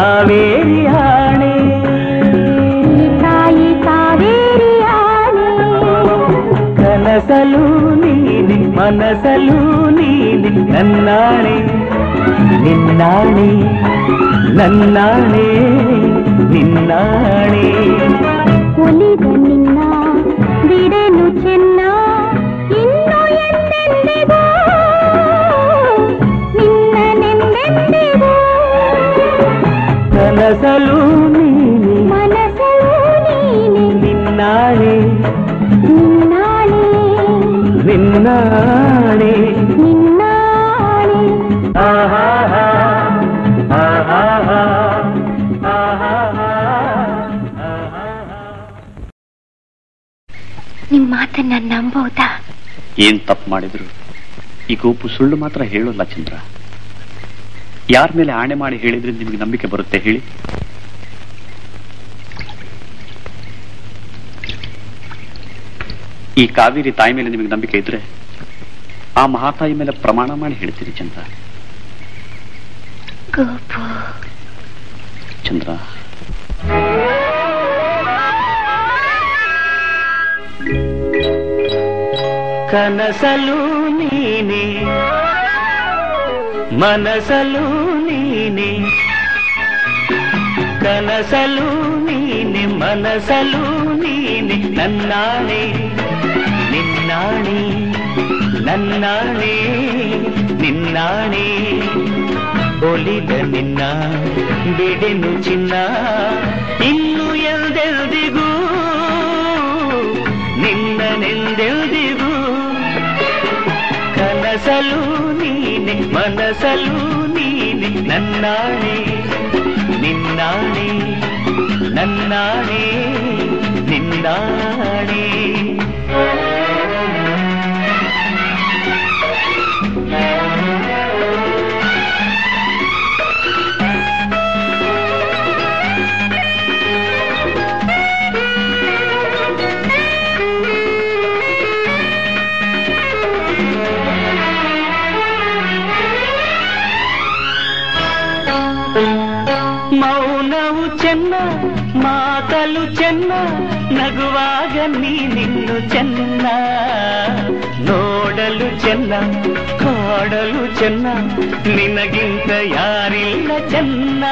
[SPEAKER 20] ಕಾವೇರಿ ಆಣೆ
[SPEAKER 22] ತಾಯಿ ಕಾವೇರಿ ಆಣೆ
[SPEAKER 20] ಕನಸಲು ನೀನೆ ಮನಸಲು ನೀನೆ ನನ್ನಾಣೆ. ನಿನ್ನಾಣೆ ನನ್ನಾಣೆ ನಿನ್ನಾಣೆ.
[SPEAKER 23] ಏನ್ ತಪ್ಪು ಮಾಡಿದ್ರು? ಈ ಗೋಪು ಸುಳ್ಳು ಮಾತ್ರ ಹೇಳೋಲ್ಲ ಚಂದ್ರ. ಯಾರ ಮೇಲೆ ಆಣೆ ಮಾಡಿ ಹೇಳಿದ್ರೆ ನಿಮಗೆ ನಂಬಿಕೆ ಬರುತ್ತೆ ಹೇಳಿ. ಈ ಕಾವೇರಿ ತಾಯಿ ಮೇಲೆ ನಿಮಗೆ ನಂಬಿಕೆ ಇದ್ರೆ ಆ ಮಹಾತಾಯಿ ಮೇಲೆ ಪ್ರಮಾಣ ಮಾಡಿ ಹೇಳ್ತೀರಿ ಚಂದ್ರ. ಚಂದ್ರ
[SPEAKER 20] ಕನಸಲು ನೀನೆ ಮನಸಲು ನೀನೆ ಕನಸಲು ನೀನೆ ಮನಸಲು ನೀನೆ ನನ್ನಾಣೆ ನಿನ್ನಾಣೆ ನನ್ನಾಣೆ ನಿನ್ನಾಣೆ ಒಲಿದ ನಿನ್ನ ಬಿಡೆನು ಚಿನ್ನ ಇನ್ನು ಎಲ್ದೆಲ್ದಿಗೂ ನಿನ್ನನೆಂದೆಲ್ದಿಗೂ ಕನಸಲು ನೀನೆ ಮನಸಲು ನೀನೆ ನನ್ನಾಣೆ ನಿನ್ನಾಣೆ ನನ್ನಾಣೆ ನಿನ್ನಾಣೆ ಮೌನವು ಮಾತಲು ಚೆನ್ನ ನಗುವಾಗ ನೀ ನೀನಿನ್ನು ಚೆನ್ನ. ನೋಡಲು ಚೆನ್ನ ಕಾಡಲು ಚೆನ್ನ ನಿನಗಿಂತ ಯಾರಿಲ್ಲ ಚೆನ್ನ.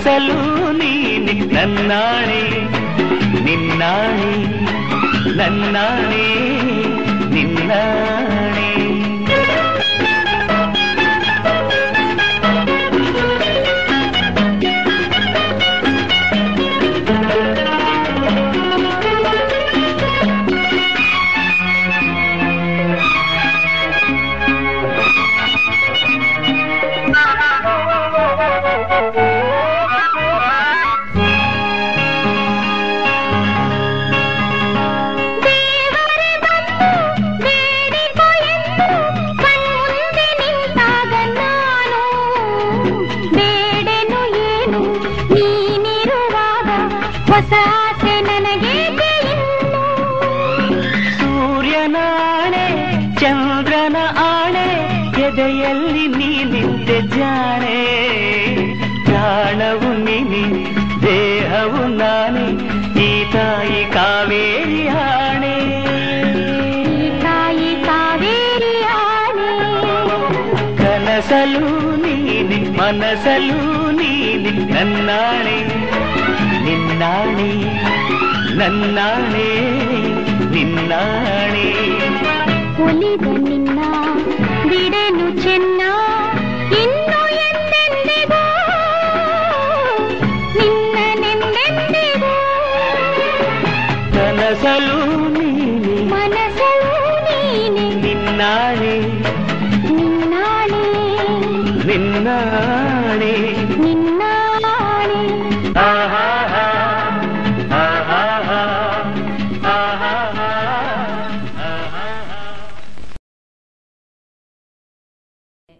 [SPEAKER 20] ಮನಸಲು ನೀನೆ ನನ್ನಾಣೆ ನಿನ್ನಾಣೆ ನನ್ನಾಣೆ ನಿನ್ನಾಣೆ
[SPEAKER 19] ನನ್ನಾಣೆ ನಿನ್ನಾಣೆ